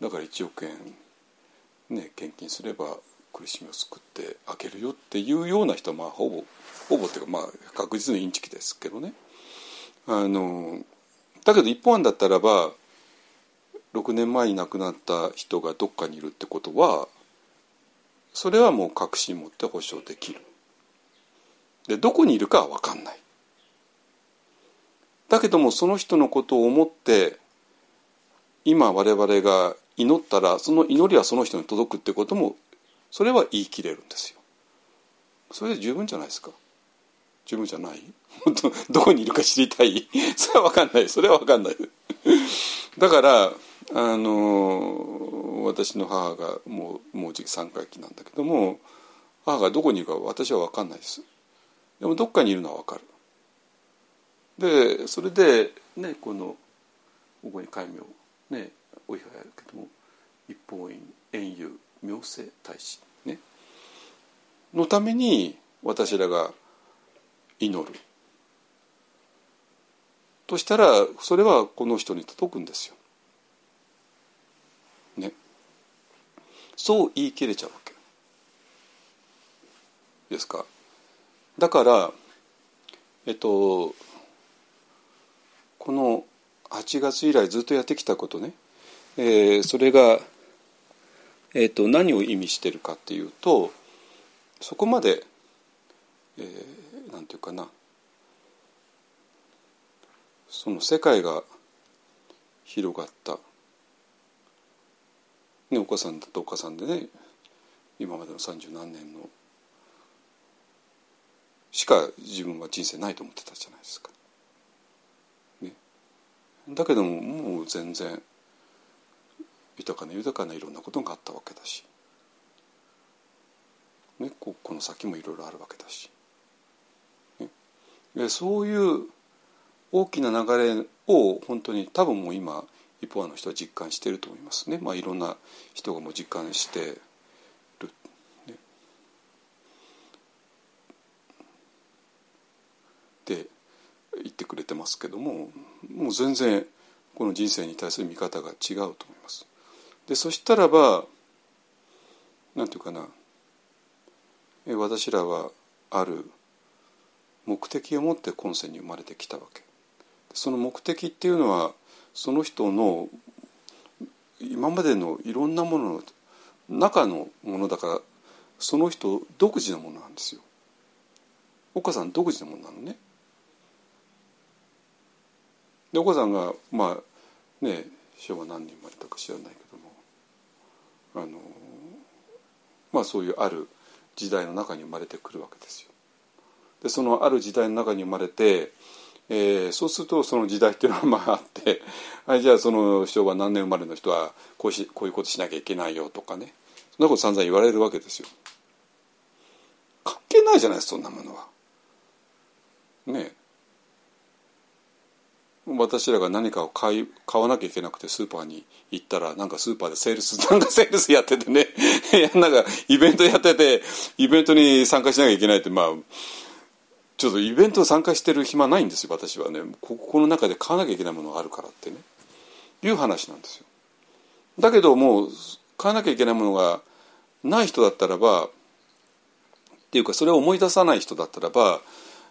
だから1億円、ね、献金すれば苦しみを救ってあげるよっていうような人はまあほぼほぼっていうかまあ確実にインチキですけどね。あのだけど一方案だったらば6年前に亡くなった人がどっかにいるってことはそれはもう確信持って保証できる。でどこにいるかは分かんない。だけどもその人のことを思って今我々が祈ったらその祈りはその人に届くってこともそれは言い切れるんですよ。それで十分じゃないですか。十分じゃない？本当どこにいるか知りたい？それは分かんない。それは分かんない。だからあの私の母がもうもうじき3回忌なんだけども母がどこにいるか私は分かんないです。でもどっかにいるのは分かる。でそれでねこのここに戒名ねお祝いはやるけども一方院円遊明星大使ね。のために私らが祈るとしたらそれはこの人に届くんですよ。ね。そう言い切れちゃうわけですか。だからえっとこの8月以来ずっとやってきたことね、えー、それが、えーと、何を意味してるかっていうとそこまで、えー、なんていうかな。その世界が広がった、ね、お母さんだとお母さんでね今までの三十何年の。しか自分は人生ないと思ってたじゃないですか。ね、だけどももう全然豊かな豊かないろんなことがあったわけだし、ね、ここの先もいろいろあるわけだし、そういう大きな流れを本当に多分もう今一方の人は実感していると思いますね、まあ、いろんな人がもう実感してる、ね、で言ってくれてますけどももう全然この人生に対する見方が違うと思います。でそしたらば何て言うかな。私らはある目的を持って今世に生まれてきたわけ。その目的っていうのはその人の今までのいろんなものの中のものだからその人独自のものなんですよ。岡さん独自のものなのね。で岡さんがまあね昭和何年生まれたか知らないけどもあのまあそういうある時代の中に生まれてくるわけですよ。でそのある時代の中に生まれてえー、そうするとその時代っていうのはまああって はいじゃあその昭和何年生まれの人はこうしこういうことしなきゃいけないよとかねそんなこと散々言われるわけですよ。関係ないじゃないですかそんなものは。ね私らが何かを買い買わなきゃいけなくてスーパーに行ったらなんかスーパーでセールス なんかセールスやっててね なんかイベントやっててイベントに参加しなきゃいけないってまあちょっとイベント参加してる暇ないんですよ私はね。ここの中で買わなきゃいけないものがあるからってね。いう話なんですよ。だけどもう買わなきゃいけないものがない人だったらばっていうかそれを思い出さない人だったらば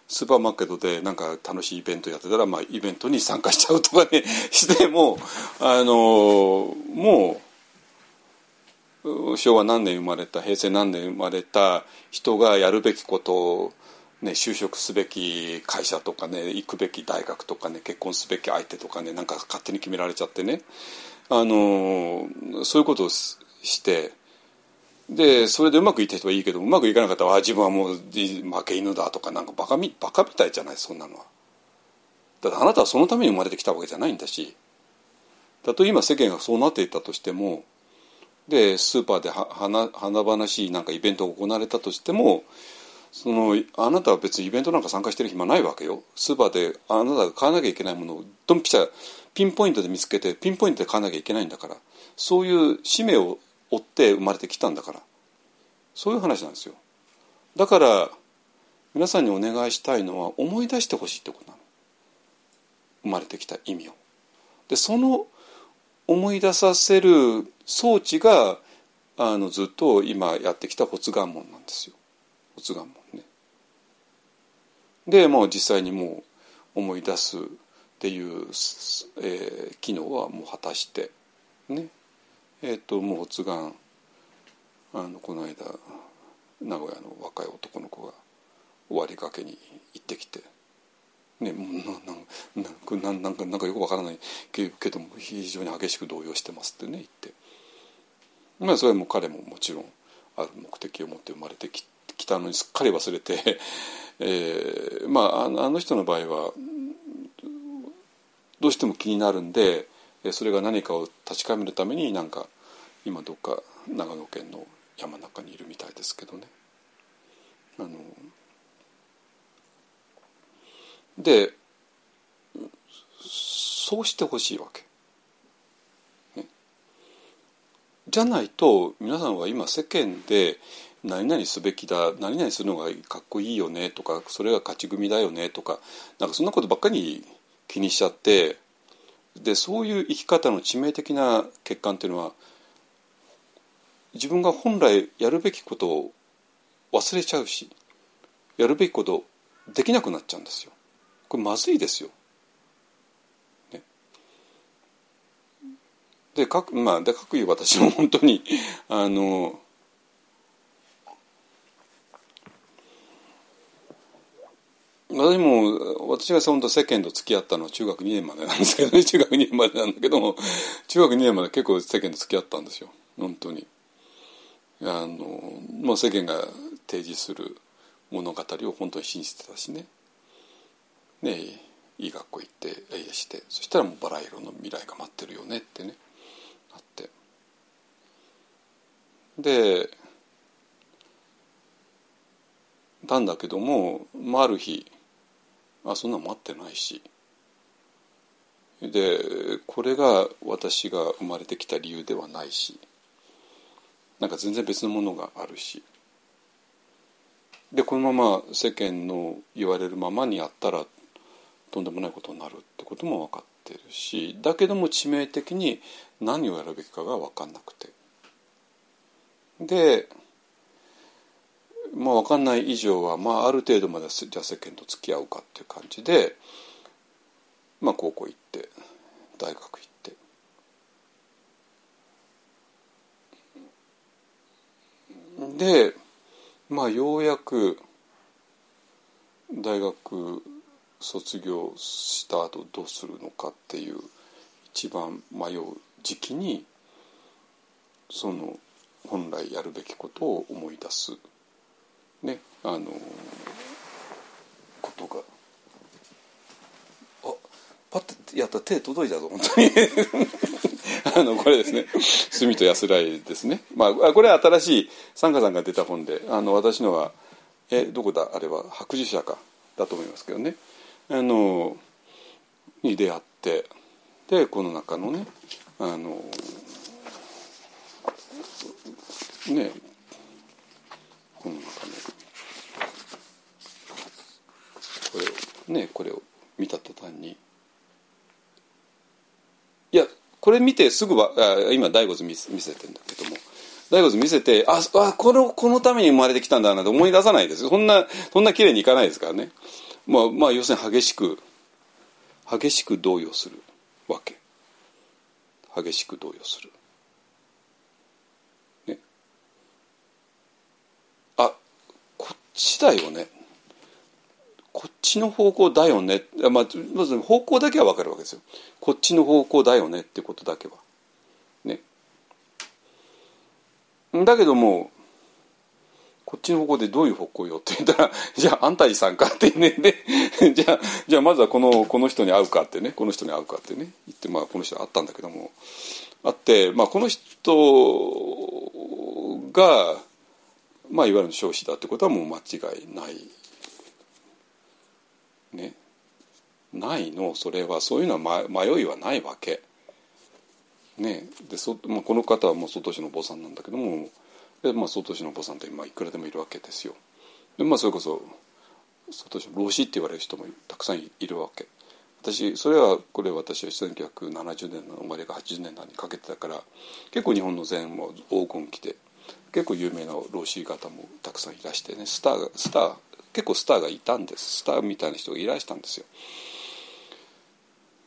スーパーマーケットでなんか楽しいイベントやってたら、まあ、イベントに参加しちゃうとかね してもあのもう昭和何年生まれた平成何年生まれた人がやるべきことをね、就職すべき会社とかね行くべき大学とかね結婚すべき相手とかねなんか勝手に決められちゃってねあのそういうことをしてでそれでうまくいった人はいいけどうまくいかなかったら自分はもう負け犬だとかなんかバカみバカみたいじゃないそんなのは。だってあなたはそのために生まれてきたわけじゃないんだしだと今世間がそうなっていたとしてもでスーパーで華華々しいなんかイベントが行われたとしてもそのあなたは別にイベントなんか参加してる暇ないわけよ。スーパーであなたが買わなきゃいけないものをドンピシャピンポイントで見つけてピンポイントで買わなきゃいけないんだから。そういう使命を追って生まれてきたんだから。そういう話なんですよ。だから皆さんにお願いしたいのは思い出してほしいってことなの。生まれてきた意味を。でその思い出させる装置があのずっと今やってきた発願門なんですよ。発願門ね。でもう実際にもう思い出すっていう、えー、機能はもう果たしてね。えっ、ー、ともう発願あのこの間名古屋の若い男の子が終わりがけに行ってきて。ね、なななんかなんかよくわからないけども非常に激しく動揺してますってね言って。まあそれも彼ももちろんある目的を持って生まれてきたのにすっかり忘れて、えー、まああの人の場合はどうしても気になるんでそれが何かを確かめるためになんか今どっか長野県の山中にいるみたいですけどね。あのでそうしてほしいわけ。じゃないと皆さんは今世間で何々すべきだ何々するのがかっこいいよねとかそれが勝ち組だよねとかなんかそんなことばっかり気にしちゃってでそういう生き方の致命的な欠陥っていうのは自分が本来やるべきことを忘れちゃうしやるべきことできなくなっちゃうんですよ。これまずいですよ。ね、でかくまあでかくいう私も本当にあの私も私が本当世間と付き合ったのは中学2年までなんですけどね。中学2年までなんだけども中学2年まで結構世間と付き合ったんですよ。本当に。あのもう世間が提示する物語を本当に信じてたしね。ねいい学校行って礼してそしたらもうバラ色の未来が待ってるよねってねあって。でなんだけども、まあ、ある日あそんな待ってないし。でこれが私が生まれてきた理由ではないし。なんか全然別のものがあるし。でこのまま世間の言われるままにやったらとんでもないことになるってことも分かってるし。だけども致命的に何をやるべきかが分かんなくて。でまあ分かんない以上は、まあ、ある程度までじゃあ世間と付き合うかっていう感じで、まあ、高校行って大学行って。でまあようやく大学卒業した後どうするのかっていう一番迷う時期にその本来やるべきことを思い出す。ねあのことが。あパッてやったら手届いたぞ本当に。あのこれですね「墨と安らい」ですね、まあ、これは新しいサンカさんが出た本であの私のはえどこだあれは白寿社かだと思いますけどね。あのに出会ってでこの中のねあのねこの中ねこれをねこれを見た途端に。いやこれ見てすぐはあ今大悟見見せてんだけども。大悟見せてああこのこのために生まれてきたんだなって思い出さないです。そんなそんな綺麗にいかないですからね。まあ、まあ要するに激しく激しく動揺するわけ。激しく動揺する。ね。あこっちだよね。こっちの方向だよね。まあまず方向だけは分かるわけですよ。こっちの方向だよねってことだけは。ね。だけどもこっちの方向でどういう方向よって言ったら じゃあ安泰寺さんかってね。で じゃあじゃあまずはこのこの人に会うかってね。この人に会うかってね。言ってまあこの人に会ったんだけども。会って、まあ、この人が、まあ、いわゆる彰子だってことはもう間違いない。ね。ないの？それはそういうのは迷いはないわけ。ね、でそ、まあ、この方はもう外市のお坊さんなんだけどもで、まあ、外市のお坊さんってまあいくらでもいるわけですよ。でまあそれこそ外市の老子って言われる人もたくさんいるわけ。私それはこれ私は1970年の生まれが80年代にかけてたから結構日本の禅も黄金期で結構有名な老子方もたくさんいらしてねスタースター結構スターがいたんですスターみたいな人がいらしたんですよ。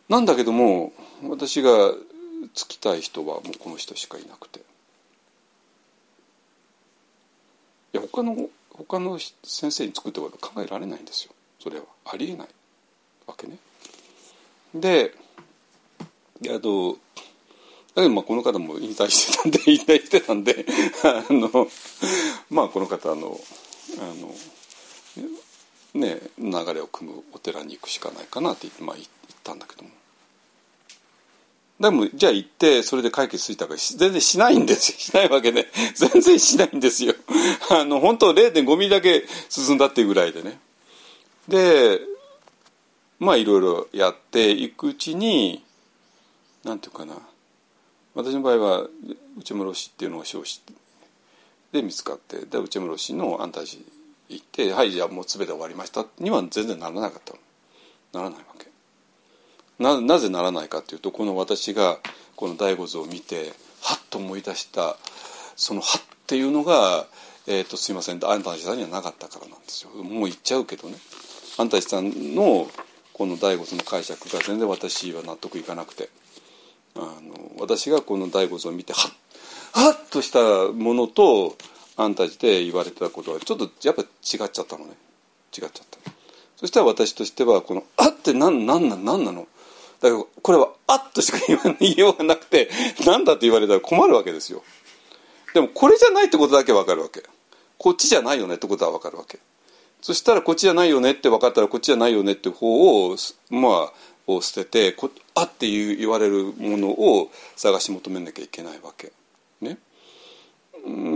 なんだけども私がつきたい人はもうこの人しかいなくていや他の他の先生に作ってことは考えられないんですよそれはありえないわけね。であとだけどまあこの方も引退してたんで引退してたんであのまあこの方のあのね流れを組むお寺に行くしかないかなって言って、まあ、言ったんだけども。でもじゃあ行ってそれで解決ついたか全然しないんですよ。しないわけで、ね、全然しないんですよ。あの本当0.5ミリだけ進んだっていうぐらいでね。でまあいろいろやっていくうちになんていうかな。私の場合は内室氏っていうのが少子で見つかってで内室氏の安泰寺行って「はいじゃあもう全て終わりました」には全然ならなかったならないわけななぜならないかっていうとこの私がこの醍醐図を見てはっと思い出したその「はっ」っていうのが、えーと、すいません安泰寺さんにはなかったからなんですよ。もう言っちゃうけどね。安泰寺さんのこの醍醐図の解釈が全然私は納得いかなくて。あの私がこの醍醐図を見てはっはっとしたものと安泰寺で言われてたことはちょっとやっぱ違っちゃったのね。違っちゃった。そしたら私としてはこの「あ」って何何な何なの？だからこれは「あっ」としか言わ言いようがなくて何だって言われたら困るわけですよ。でもこれじゃないってことだけ分かるわけ。こっちじゃないよねってことは分かるわけ。そしたらこっちじゃないよねって分かったらこっちじゃないよねって方をまあを捨ててこあっていう言われるものを探し求めなきゃいけないわけ。ね、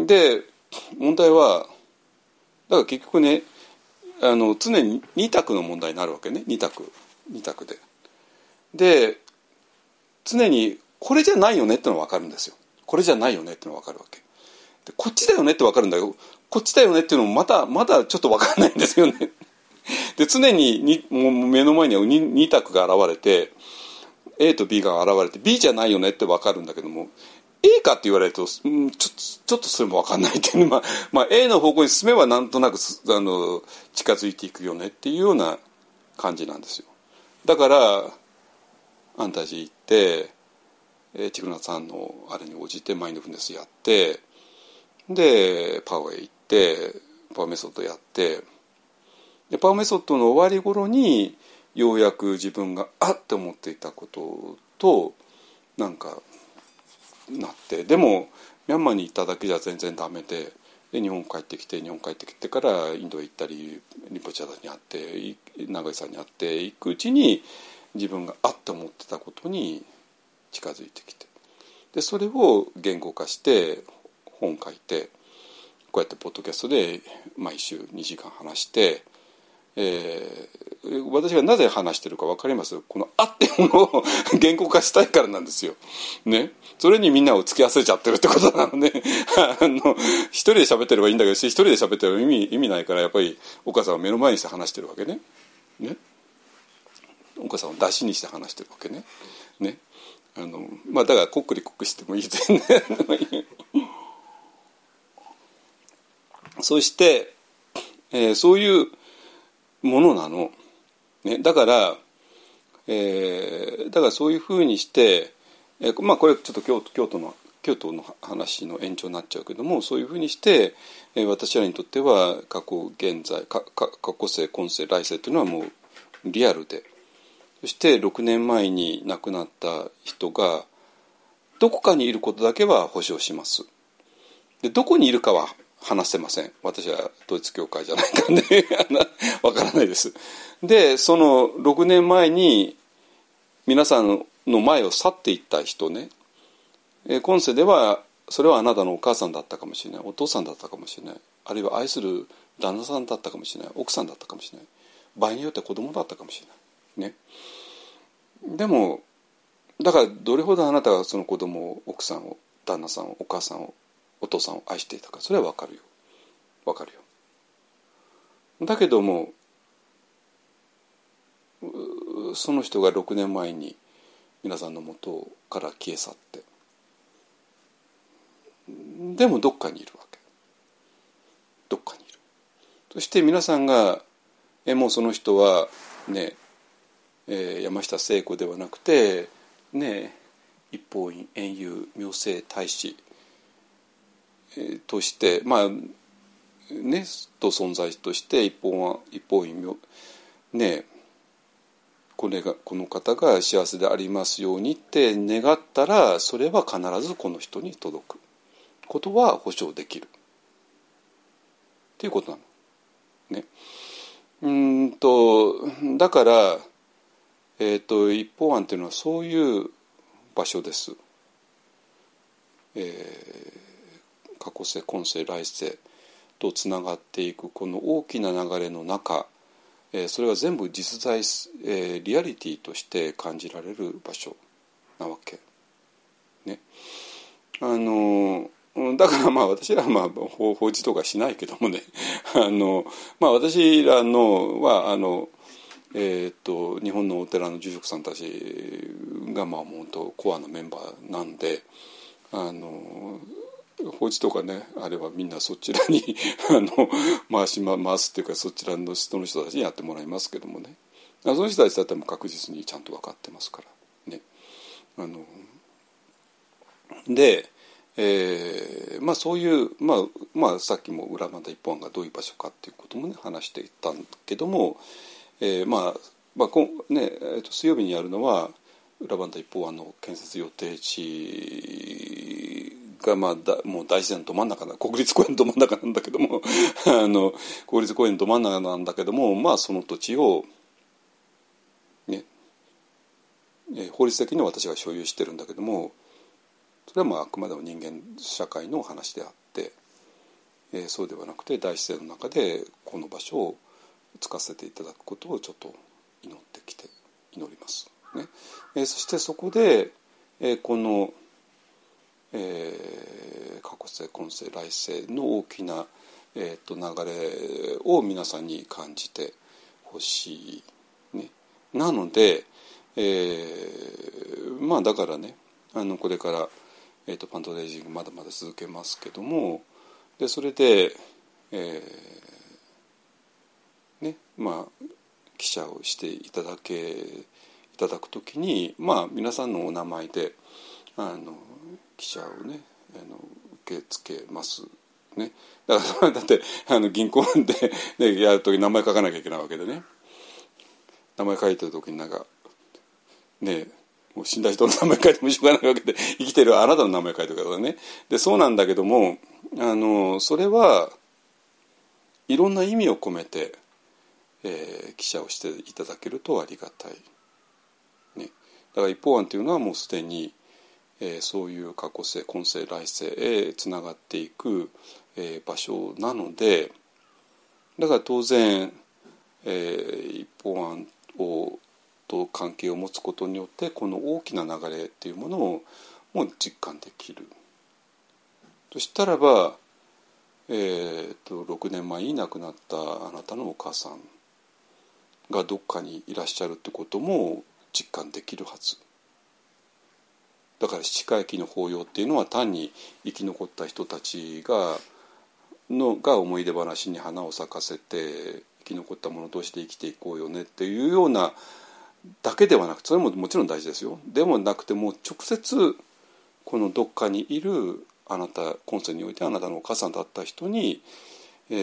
で問題はだから結局ねあの常に2択の問題になるわけね2択2択で。で常にこれじゃないよねってのは分かるんですよ。これじゃないよねってのは分かるわけ。でこっちだよねって分かるんだけどこっちだよねっていうのもまたまだちょっと分かんないんですよね。で常ににもう目の前には 2, 2択が現れて A と B が現れて B じゃないよねって分かるんだけども A かって言われると、うん、ちょちょっとそれも分かんないっていう、まあ、まあ A の方向に進めばなんとなくあの近づいていくよねっていうような感じなんですよ。だからアンタジー行ってえティクナさんのあれに応じてマインドフルネスやってでパワーへ行ってパワーメソッドやってでパワーメソッドの終わり頃にようやく自分があって思っていたこととなんかなって。でもミャンマーに行っただけじゃ全然ダメでで日本帰ってきて日本帰ってきてからインドへ行ったりリポチャダに会って長井さんに会っていくうちに自分があって思ってたことに近づいてきて。でそれを言語化して本書いてこうやってポッドキャストで毎週2時間話してえー、私がなぜ話してるか分かります？この「あ」っていうものを言語化したいからなんですよ。ね？それにみんなを付き合わせちゃってるってことなので あの一人で喋ってればいいんだけど一人で喋ってれば意味意味ないからやっぱりお母さんを目の前にして話してるわけね。ね？お母さんを出しにして話してるわけね。ね？あのまあだからこっくりこっくりしてもいい全然 そして、えー、そういうものなの。ね、だから、えー、だからそういうふうにして、えー、まあこれちょっと京都京都の京都の話の延長になっちゃうけどもそういうふうにして、えー、私らにとっては過去現在過去世今世来世というのはもうリアルでそして6年前に亡くなった人がどこかにいることだけは保証します。でどこにいるかは話せません。私は統一教会じゃないからねわからないです。でその6年前に皆さんの前を去っていった人ね。今世ではそれはあなたのお母さんだったかもしれない。お父さんだったかもしれない。あるいは愛する旦那さんだったかもしれない。奥さんだったかもしれない。場合によっては子供だったかもしれない。ね。でもだからどれほどあなたがその子供を奥さんを旦那さんをお母さんをお父さんを愛していたかそれは分かるよ。分かるよ。だけどもその人が6年前に皆さんのもとから消え去ってでもどっかにいるわけ。どっかにいる。そして皆さんがえもうその人はね、えー、山下聖子ではなくてね一方院遠遊妙正大使、としてまあねと存在として一方は一方院妙ねこれがこの方が幸せでありますようにって願ったらそれは必ずこの人に届くことは保証できるっていうことなの。ね。うんとだから、えーと、一方案っていうのはそういう場所です。えー、過去世今世来世とつながっていくこの大きな流れの中、それが全部実在、リアリティとして感じられる場所なわけ。ね。あのだからまあ私らはまあ法事とかしないけどもね あの、まあ、私らのはあの、えー、っと日本のお寺の住職さんたちがまあ本当コアなメンバーなんであの法事とかねあればみんなそちらに あの回し、ま、回すっていうかそちらの人の人たちにやってもらいますけどもねその人たちだったら確実にちゃんと分かってますからね。あのでえーまあ、そういう、まあまあ、さっきも裏まだ一本がどういう場所かっていうこともね話していたんけども、えーまあまあこねえー、と水曜日にやるのは裏バンダ一方案の建設予定地が、まあ、だもう大自然ど真ん中な国立公園ど真ん中なんだけども あの国立公園ど真ん中なんだけどもまあその土地をねえ法律的に私が所有してるんだけどもそれはまああくまでも人間社会の話であって、えー、そうではなくて大自然の中でこの場所を使わせていただくことをちょっと祈ってきて祈ります。ねえー、そしてそこで、えー、この、えー、過去世今世来世の大きな、えーと、流れを皆さんに感じてほしい。ね、なので、えー、まあだからねあのこれからえーと、パントレージングまだまだ続けますけどもでそれで、えー、ねまあ記者をしていただけいただくときにまあ皆さんのお名前であの記者をね。あの受け付けます。ね、だから だってあの銀行で、ね、やるとき名前書かなきゃいけないわけでね。名前書いてる時になんかねもう死んだ人の名前書いてもしょうがないわけで 生きてるあなたの名前書いてるからね。でそうなんだけどもあのそれはいろんな意味を込めて、えー、記者をしていただけるとありがたい、ね、だから一方案というのはもうすでに、えー、そういう過去世今世来世へつながっていく、えー、場所なのでだから当然、えー、一方案をと関係を持つことによってこの大きな流れっていうものをもう実感できる。そしたらば、えーと、6年前に亡くなったあなたのお母さんがどっかにいらっしゃるってことも実感できるはず。だから七回忌の法要っていうのは単に生き残った人たちがのが思い出話に花を咲かせて生き残った者として生きていこうよねっていうようなだけではなくそれももちろん大事ですよでもなくても直接このどっかにいるあなた今世においてあなたのお母さんだった人に、え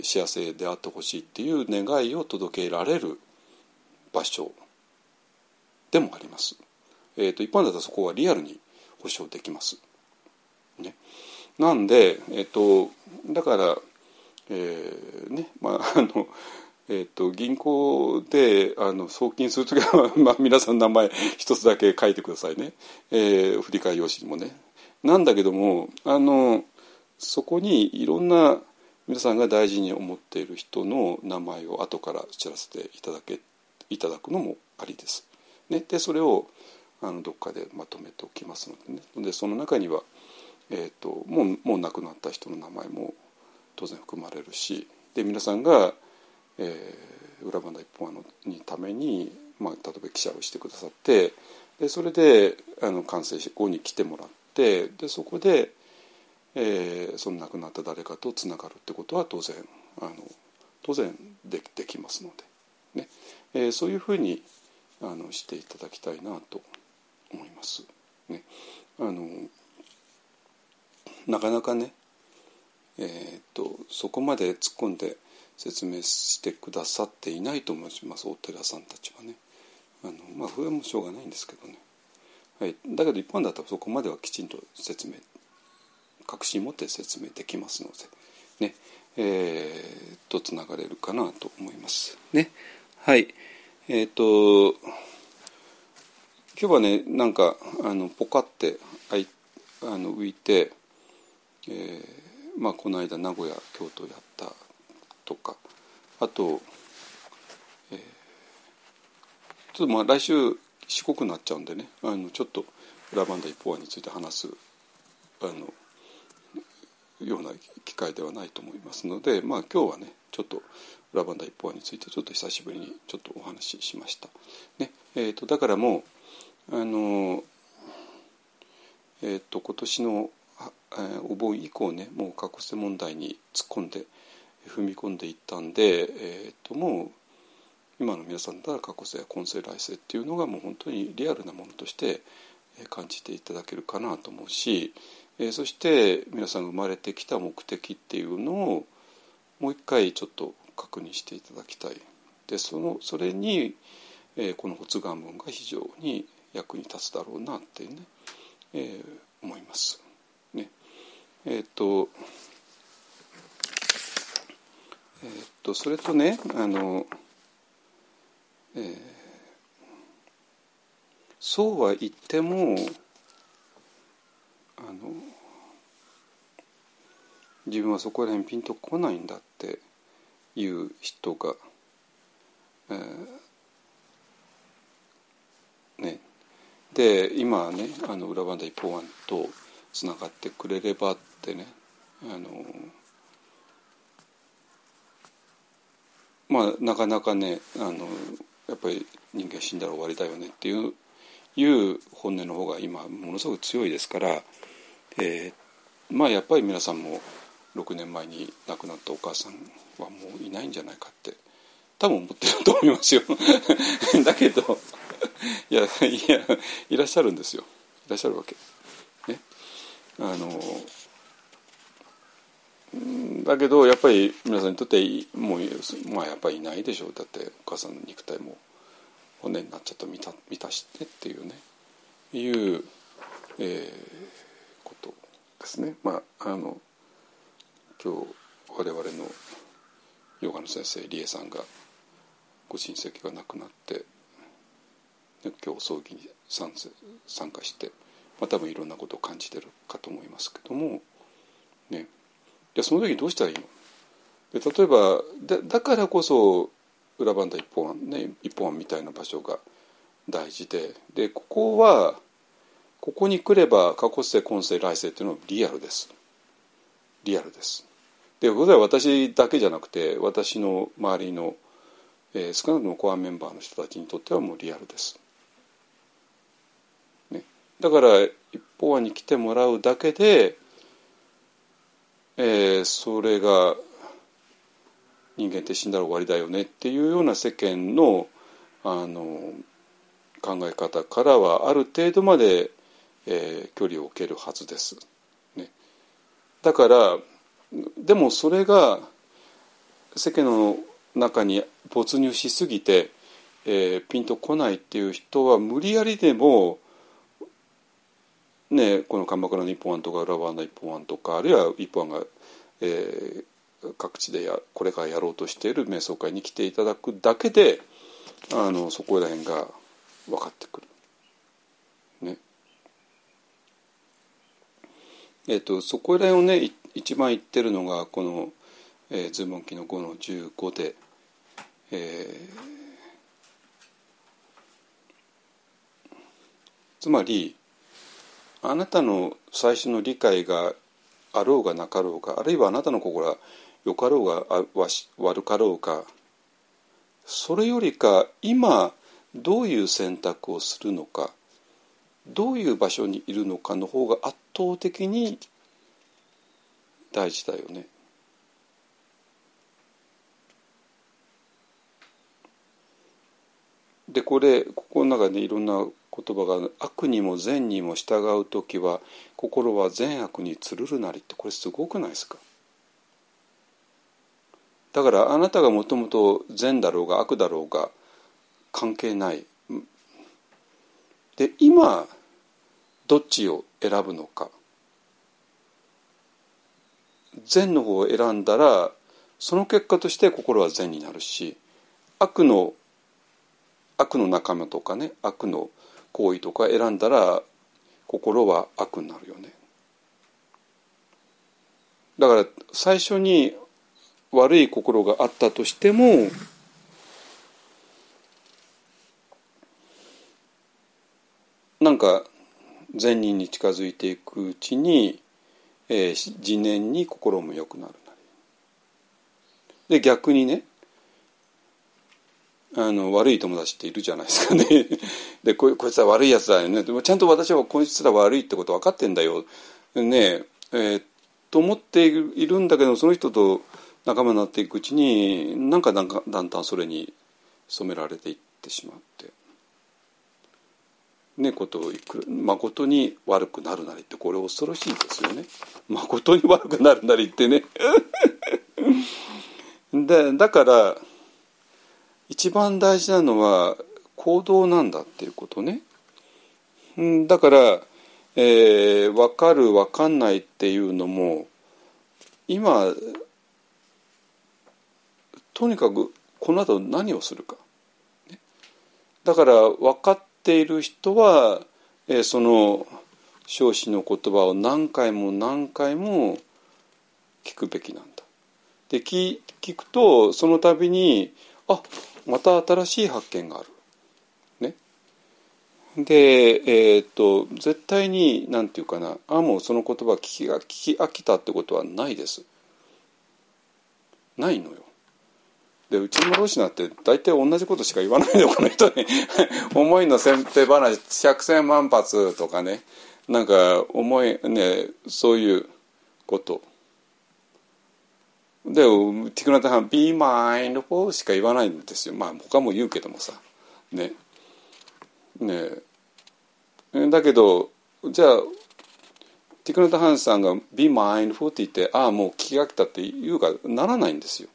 ー、幸せであってほしいっていう願いを届けられる場所でもあります。えーと、一般だったらそこはリアルに保証できます。ねなんで、えっと、だから、えーねまああの えっと銀行であの送金するときは、まあ、皆さん名前一つだけ書いてくださいね、えー振り替え用紙にもね。なんだけどもあのそこにいろんな皆さんが大事に思っている人の名前を後から知らせていただけいただくのもありです。ね、でそれをあのどっかでまとめておきますのでね。でその中には、えー、ともうもう亡くなった人の名前も当然含まれるしで皆さんが、えー、裏花一本のにために、まあ、例えば記者をしてくださってでそれであの完成後に来てもらってでそこで、えーその亡くなった誰かとつながるってことは当然あの当然でできますので、ね。えーそういうふうにあのしていただきたいなと思います。ね、あのなかなかね、えー、とそこまで突っ込んで説明してくださっていないと思いますお寺さんたちはね。あのまあそれはもしょうがないんですけどね。はい、だけど一般だったらそこまではきちんと説明確信持って説明できますのでねえー、とつながれるかなと思いますねはいえっ、と今日はねなんかあのポカってあいあの浮いて、えーまあこの間名古屋京都やったとかあと、えーちょっとまあ来週四国になっちゃうんでねあのちょっとラバンダ一方案について話すあのような機会ではないと思いますので、まあ、今日はねちょっとラバンダ一方案についてちょっと久しぶりにちょっとお話ししました。ねえー、とだからもうあの、えー、と今年の、えーお盆以降ねもう過去性問題に突っ込んで踏み込んでいったんで、えー、ともう今の皆さんだったら過去性や今世来世っていうのがもう本当にリアルなものとして感じていただけるかなと思うし、えーそして皆さんが生まれてきた目的っていうのをもう一回ちょっと確認していただきたい。でそのそれに、えーこの発願文が非常に役に立つだろうなってね、えー思います。ねえっ、とえっ、とそれとねあの、えーそうは言ってもあの自分はそこら辺ピンとこないんだっていう人が、えーね、で今ねあの裏バンダ一方案とつながってくれればってねあのまあなかなかねあのやっぱり人間死んだら終わりだよねっていういう本音の方が今ものすごく強いですから、えーまあやっぱり皆さんも6年前に亡くなったお母さんはもういないんじゃないかって多分思ってると思いますよ。だけど いやいやいらっしゃるんですよ。いらっしゃるわけ。ね。あのだけどやっぱり皆さんにとってもうまあやっぱりいないでしょう。だってお母さんの肉体も骨になっちゃった。満た満たしてっていうね。いう、えーことですね。まああの今日我々のヨガの先生理恵さんがご親戚が亡くなって、今日葬儀に参加して、まあ、多分いろんなことを感じてるかと思いますけども、ね、でその時どうしたらいいの？で例えばだだからこそ裏バンダ一本案ね一本案みたいな場所が大事ででここはここに来れば過去世今世来世っていうのはリアルです。リアルです。でこれは私だけじゃなくて私の周りの、えー少なくともコアメンバーの人たちにとってはもうリアルです、だから一方に来てもらうだけで、えーそれが人間って死んだら終わりだよねっていうような世間のあの考え方からはある程度まで、えー距離を置けるはずです。ね、だからでもそれが世間の中に没入しすぎて、えーピンとこないっていう人は無理やりでもね、この鎌倉の一本案とか浦和の一本案とかあるいは一本案が、えー、各地でやこれからやろうとしている瞑想会に来ていただくだけであのそこら辺が分かってくる。ね。え、ー、とそこら辺をね一番言ってるのがこの「えー、ズ文記の5の15で」えー、つまりあなたの最初の理解があろうがなかろうかあるいはあなたの心はよかろうが悪かろうかそれよりか今どういう選択をするのかどういう場所にいるのかの方が圧倒的に大事だよね。でこれここの中でいろんな言葉が「悪にも善にも従う時は心は善悪につるるなり」ってこれすごくないですか？だからあなたがもともと善だろうが悪だろうが関係ない。で今どっちを選ぶのか？善の方を選んだらその結果として心は善になるし悪の悪の仲間とかね悪の行為とか選んだら心は悪になるよね。だから最初に悪い心があったとしてもなんか善人に近づいていくうちに、えー、自念に心も良くなるな。で逆にねあの悪い友達っているじゃないですかね。でここいつは悪いやつだよね。でもちゃんと私はこいつら悪いってこと分かってんだよ。ねえー、と思っているんだけどその人と仲間になっていくうちになんかなんかだんだんそれに染められていってしまって。ねことをいく誠に悪くなるなりってこれ恐ろしいですよね。誠に悪くなるなりってね。でだから一番大事なのは行動なんだっていうことね。だから、えー、分かる分かんないっていうのも今とにかくこの後何をするか。だから分かっている人は、えー、その少子の言葉を何回も何回も聞くべきなんだ。で聞聞くとその度にあまた新しい発見がある。ね。で、えー、っと絶対に何て言うかなあもうその言葉聞き聞き飽きたってことはないです。ないのよ。でうちのロシナって大体同じことしか言わないのこの人ね 思いの先手話百戦万発とかねなんか思いねそういうこと。でティクナタハン「be mindful」しか言わないんですよ。まあ他も言うけどもさ。ね。ね。だけどじゃあティクナタハンさんが「be mindful」って言ってああもう聞き飽きたって言うかならないんですよ。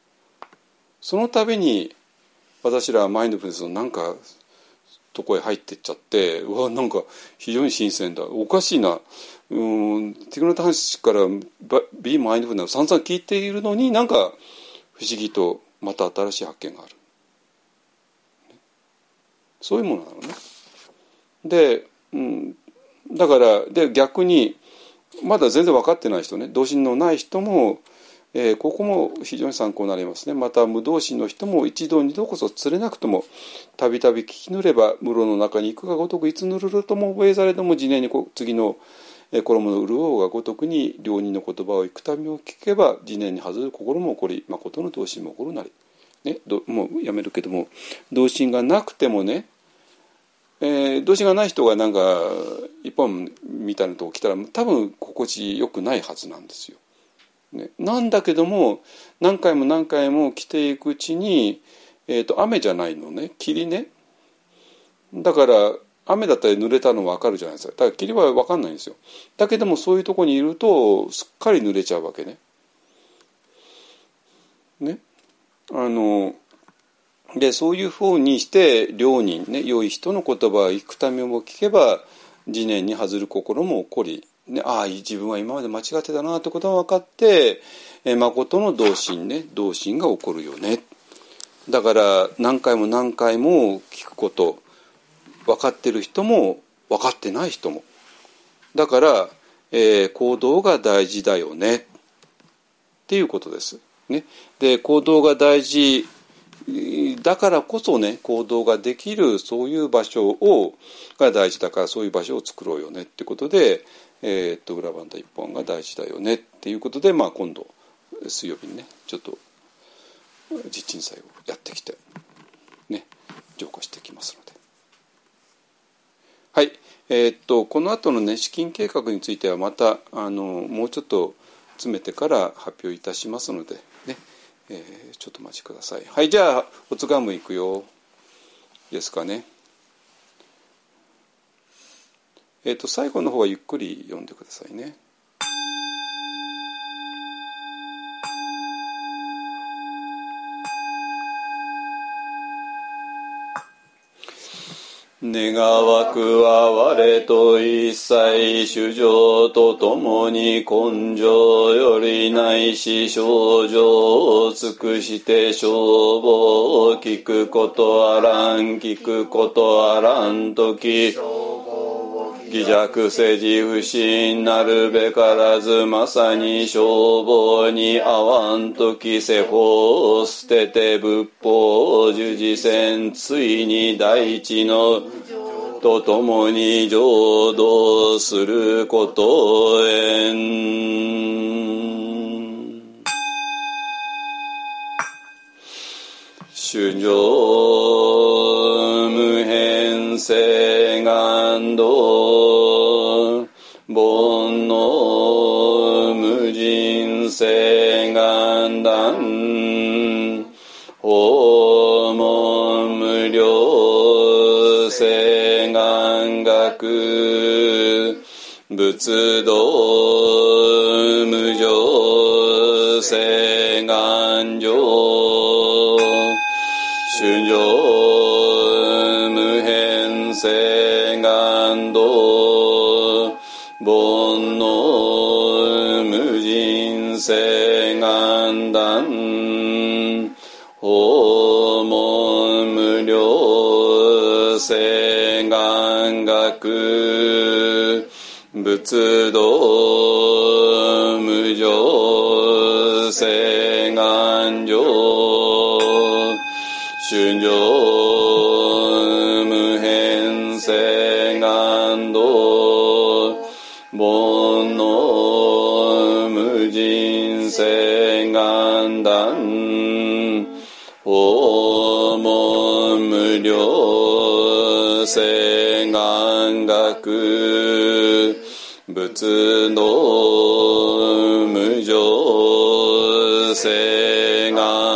その度に私らはマインドフルネスのなんかとこへ入ってっちゃってうわなんか非常に新鮮だ。おかしいな。うんテクノタ話から「Be Mindful」な散々聞いているのになんか不思議とまた新しい発見があるそういうものなのね。で、うん、だからで逆にまだ全然分かってない人ね同心のない人もえー、ここも非常に参考になりますねまた無動心の人も一度二度こそ釣れなくともたびたび聞きぬれば室の中に行くがごとくいつぬるるとも覚えざれども次年にこ次の衣の潤うがごとくに両人の言葉を幾たびも聞けば次年に外る心も起こり誠の同心も起こるなり、ね、もうやめるけども同心がなくてもねえー、動詞がない人がなんか一本みたいなとこ来たら多分心地よくないはずなんですよ。ね、なんだけども何回も何回も来ていくうちに、えーと、雨じゃないのね霧ねだから雨だったら濡れたの分かるじゃないですか。だから霧は分かんないんですよ。だけどもそういうとこにいるとすっかり濡れちゃうわけね。ね。あのでそういうふうにして良人ね良い人の言葉を幾ためも聞けば次念に外る心も起こり、ね、ああ自分は今まで間違ってたなってことが分かってえ誠の同心ね同心が起こるよね。だから何回も何回も聞くこと。分かってる人も分かってない人も。だから、えー、行動が大事だよね。っていうことです。ね、で行動が大事だからこそね行動ができるそういう場所をが大事だからそういう場所を作ろうよね。ってことで、えー、っと裏番台一本が大事だよね。っていうことで、まあ、今度水曜日にねちょっと実鎮祭をやってきてね浄化していきますはい。えー、っとこの後のね資金計画についてはまたあのもうちょっと詰めてから発表いたしますのでね、えー、ちょっとお待ちください。はいじゃあおつがむいくよ。ですかね。えっ、と最後の方はゆっくり読んでくださいね。願わくは我と一切主情と共に根性よりないし症状を尽くして消防を聞くことあらん聞くことあらんとき偽弱世辞不信なるべからずまさに消防に合わんとき世法を捨てて仏法を従事せんついに大地のと共に浄土することへん。主上無変性願道煩悩無人性願断訪問無料性願学。仏道無常性願上。主上無変性願道煩悩無人性願断訪問無料性願学仏道無常性願上春上問無料性願学仏の無常性願